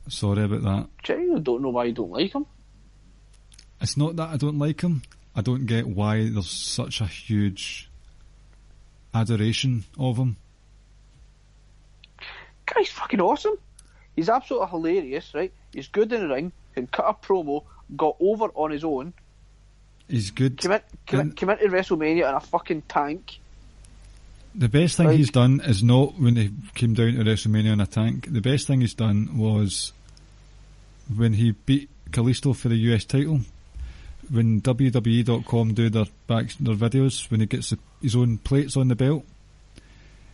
Sorry about that. I don't know why you don't like him. It's not that I don't like him. I don't get why there's such a huge adoration of him. Guy's fucking awesome. He's absolutely hilarious, right? He's good in the ring, can cut a promo, got over on his own, He's good. came, in, came, in, came into WrestleMania in a fucking tank. The best thing Like- he's done is not when he came down to WrestleMania in a tank. The best thing he's done was when he beat Kalisto for the US title. When WWE.com do their back their videos, when he gets the, his own plates on the belt,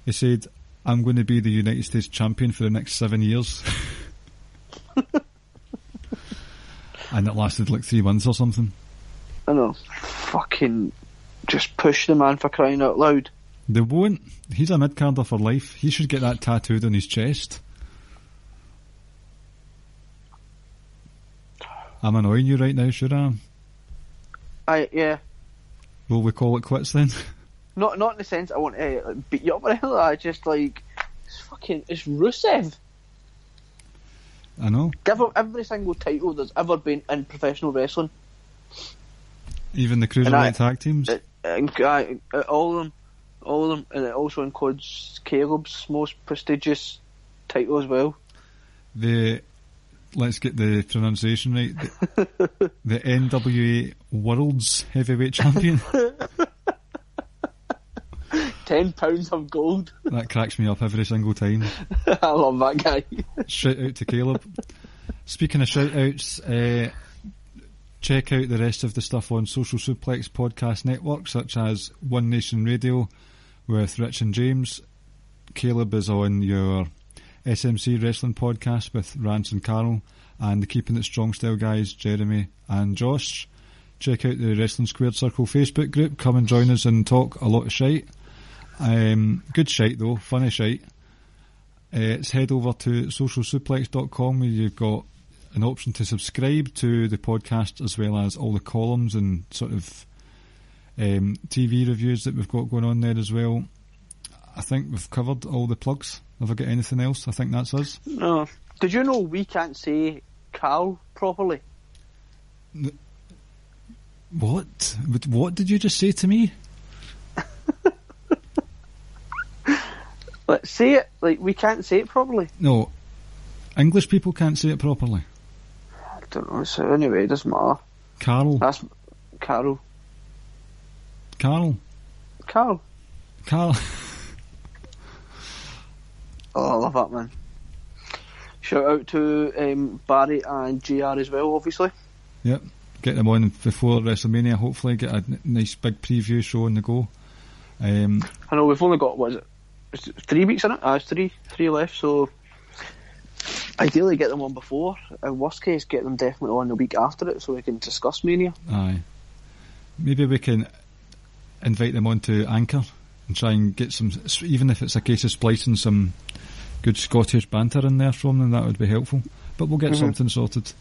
he said, "I'm going to be the United States champion for the next seven years," and it lasted like three months or something. I know. Fucking just push the man for crying out loud. They won't. He's a mid carder for life. He should get that tattooed on his chest. I'm annoying you right now, sure I. I yeah. Will we call it quits then? Not not in the sense I want to like, beat you up or anything that. Just like it's fucking it's Rusev. I know. Give him every single title there's ever been in professional wrestling. Even the cruiserweight tag teams. It, it, uh, uh, all of them, all of them, and it also includes Caleb's most prestigious title as well. The let's get the pronunciation right. The, the NWA World's Heavyweight Champion. Ten pounds of gold. that cracks me up every single time. I love that guy. Shout out to Caleb. Speaking of shout outs, uh, check out the rest of the stuff on Social Suplex Podcast Network, such as One Nation Radio with Rich and James. Caleb is on your SMC Wrestling Podcast with Rance and Carol, and the Keeping It Strong Style guys, Jeremy and Josh. Check out the Wrestling Squared Circle Facebook group. Come and join us and talk a lot of shite. Um, good shite though, funny shite. Uh, it's head over to socialsuplex.com where you've got an option to subscribe to the podcast as well as all the columns and sort of um, TV reviews that we've got going on there as well. I think we've covered all the plugs. Have I got anything else? I think that's us. No. Did you know we can't say Carl properly? What? What- What did you just say to me? Like say it like we can't say it properly. No, English people can't say it properly. I don't know. So anyway, it doesn't matter. Carl, That's Carol. Carl. Carl. Carl. Oh, I love that man. Shout out to um, Barry and JR as well, obviously. Yep. Get them on before WrestleMania. Hopefully, get a nice big preview show on the go. Um, I know we've only got what is it? Is it three weeks in it? Ah, it's three, three left. So ideally, get them on before. In worst case, get them definitely on the week after it, so we can discuss Mania. aye. Maybe we can invite them onto Anchor and try and get some, even if it's a case of splicing some good Scottish banter in there from them, that would be helpful. But we'll get something sorted.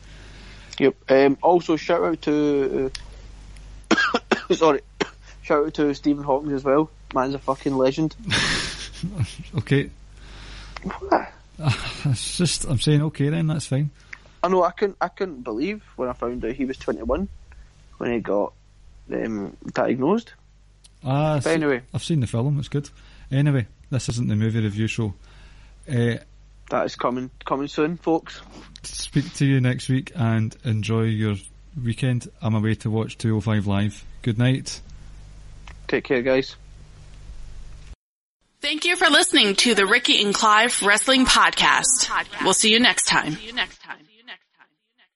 Yep. Um, also, shout out to uh, sorry, shout out to Stephen Hawking as well. Man's a fucking legend. Okay. What? It's just, I'm saying okay then, that's fine. I know I couldn't I couldn't believe when I found out he was 21 when he got um, diagnosed. Ah, But anyway, I've seen the film, it's good. Anyway, this isn't the movie review show. Uh, that is coming coming soon, folks. speak to you next week and enjoy your weekend. I'm away to watch 205 Live. Good night. Take care, guys. Thank you for listening to the Ricky and Clive Wrestling Podcast. We'll see you next time.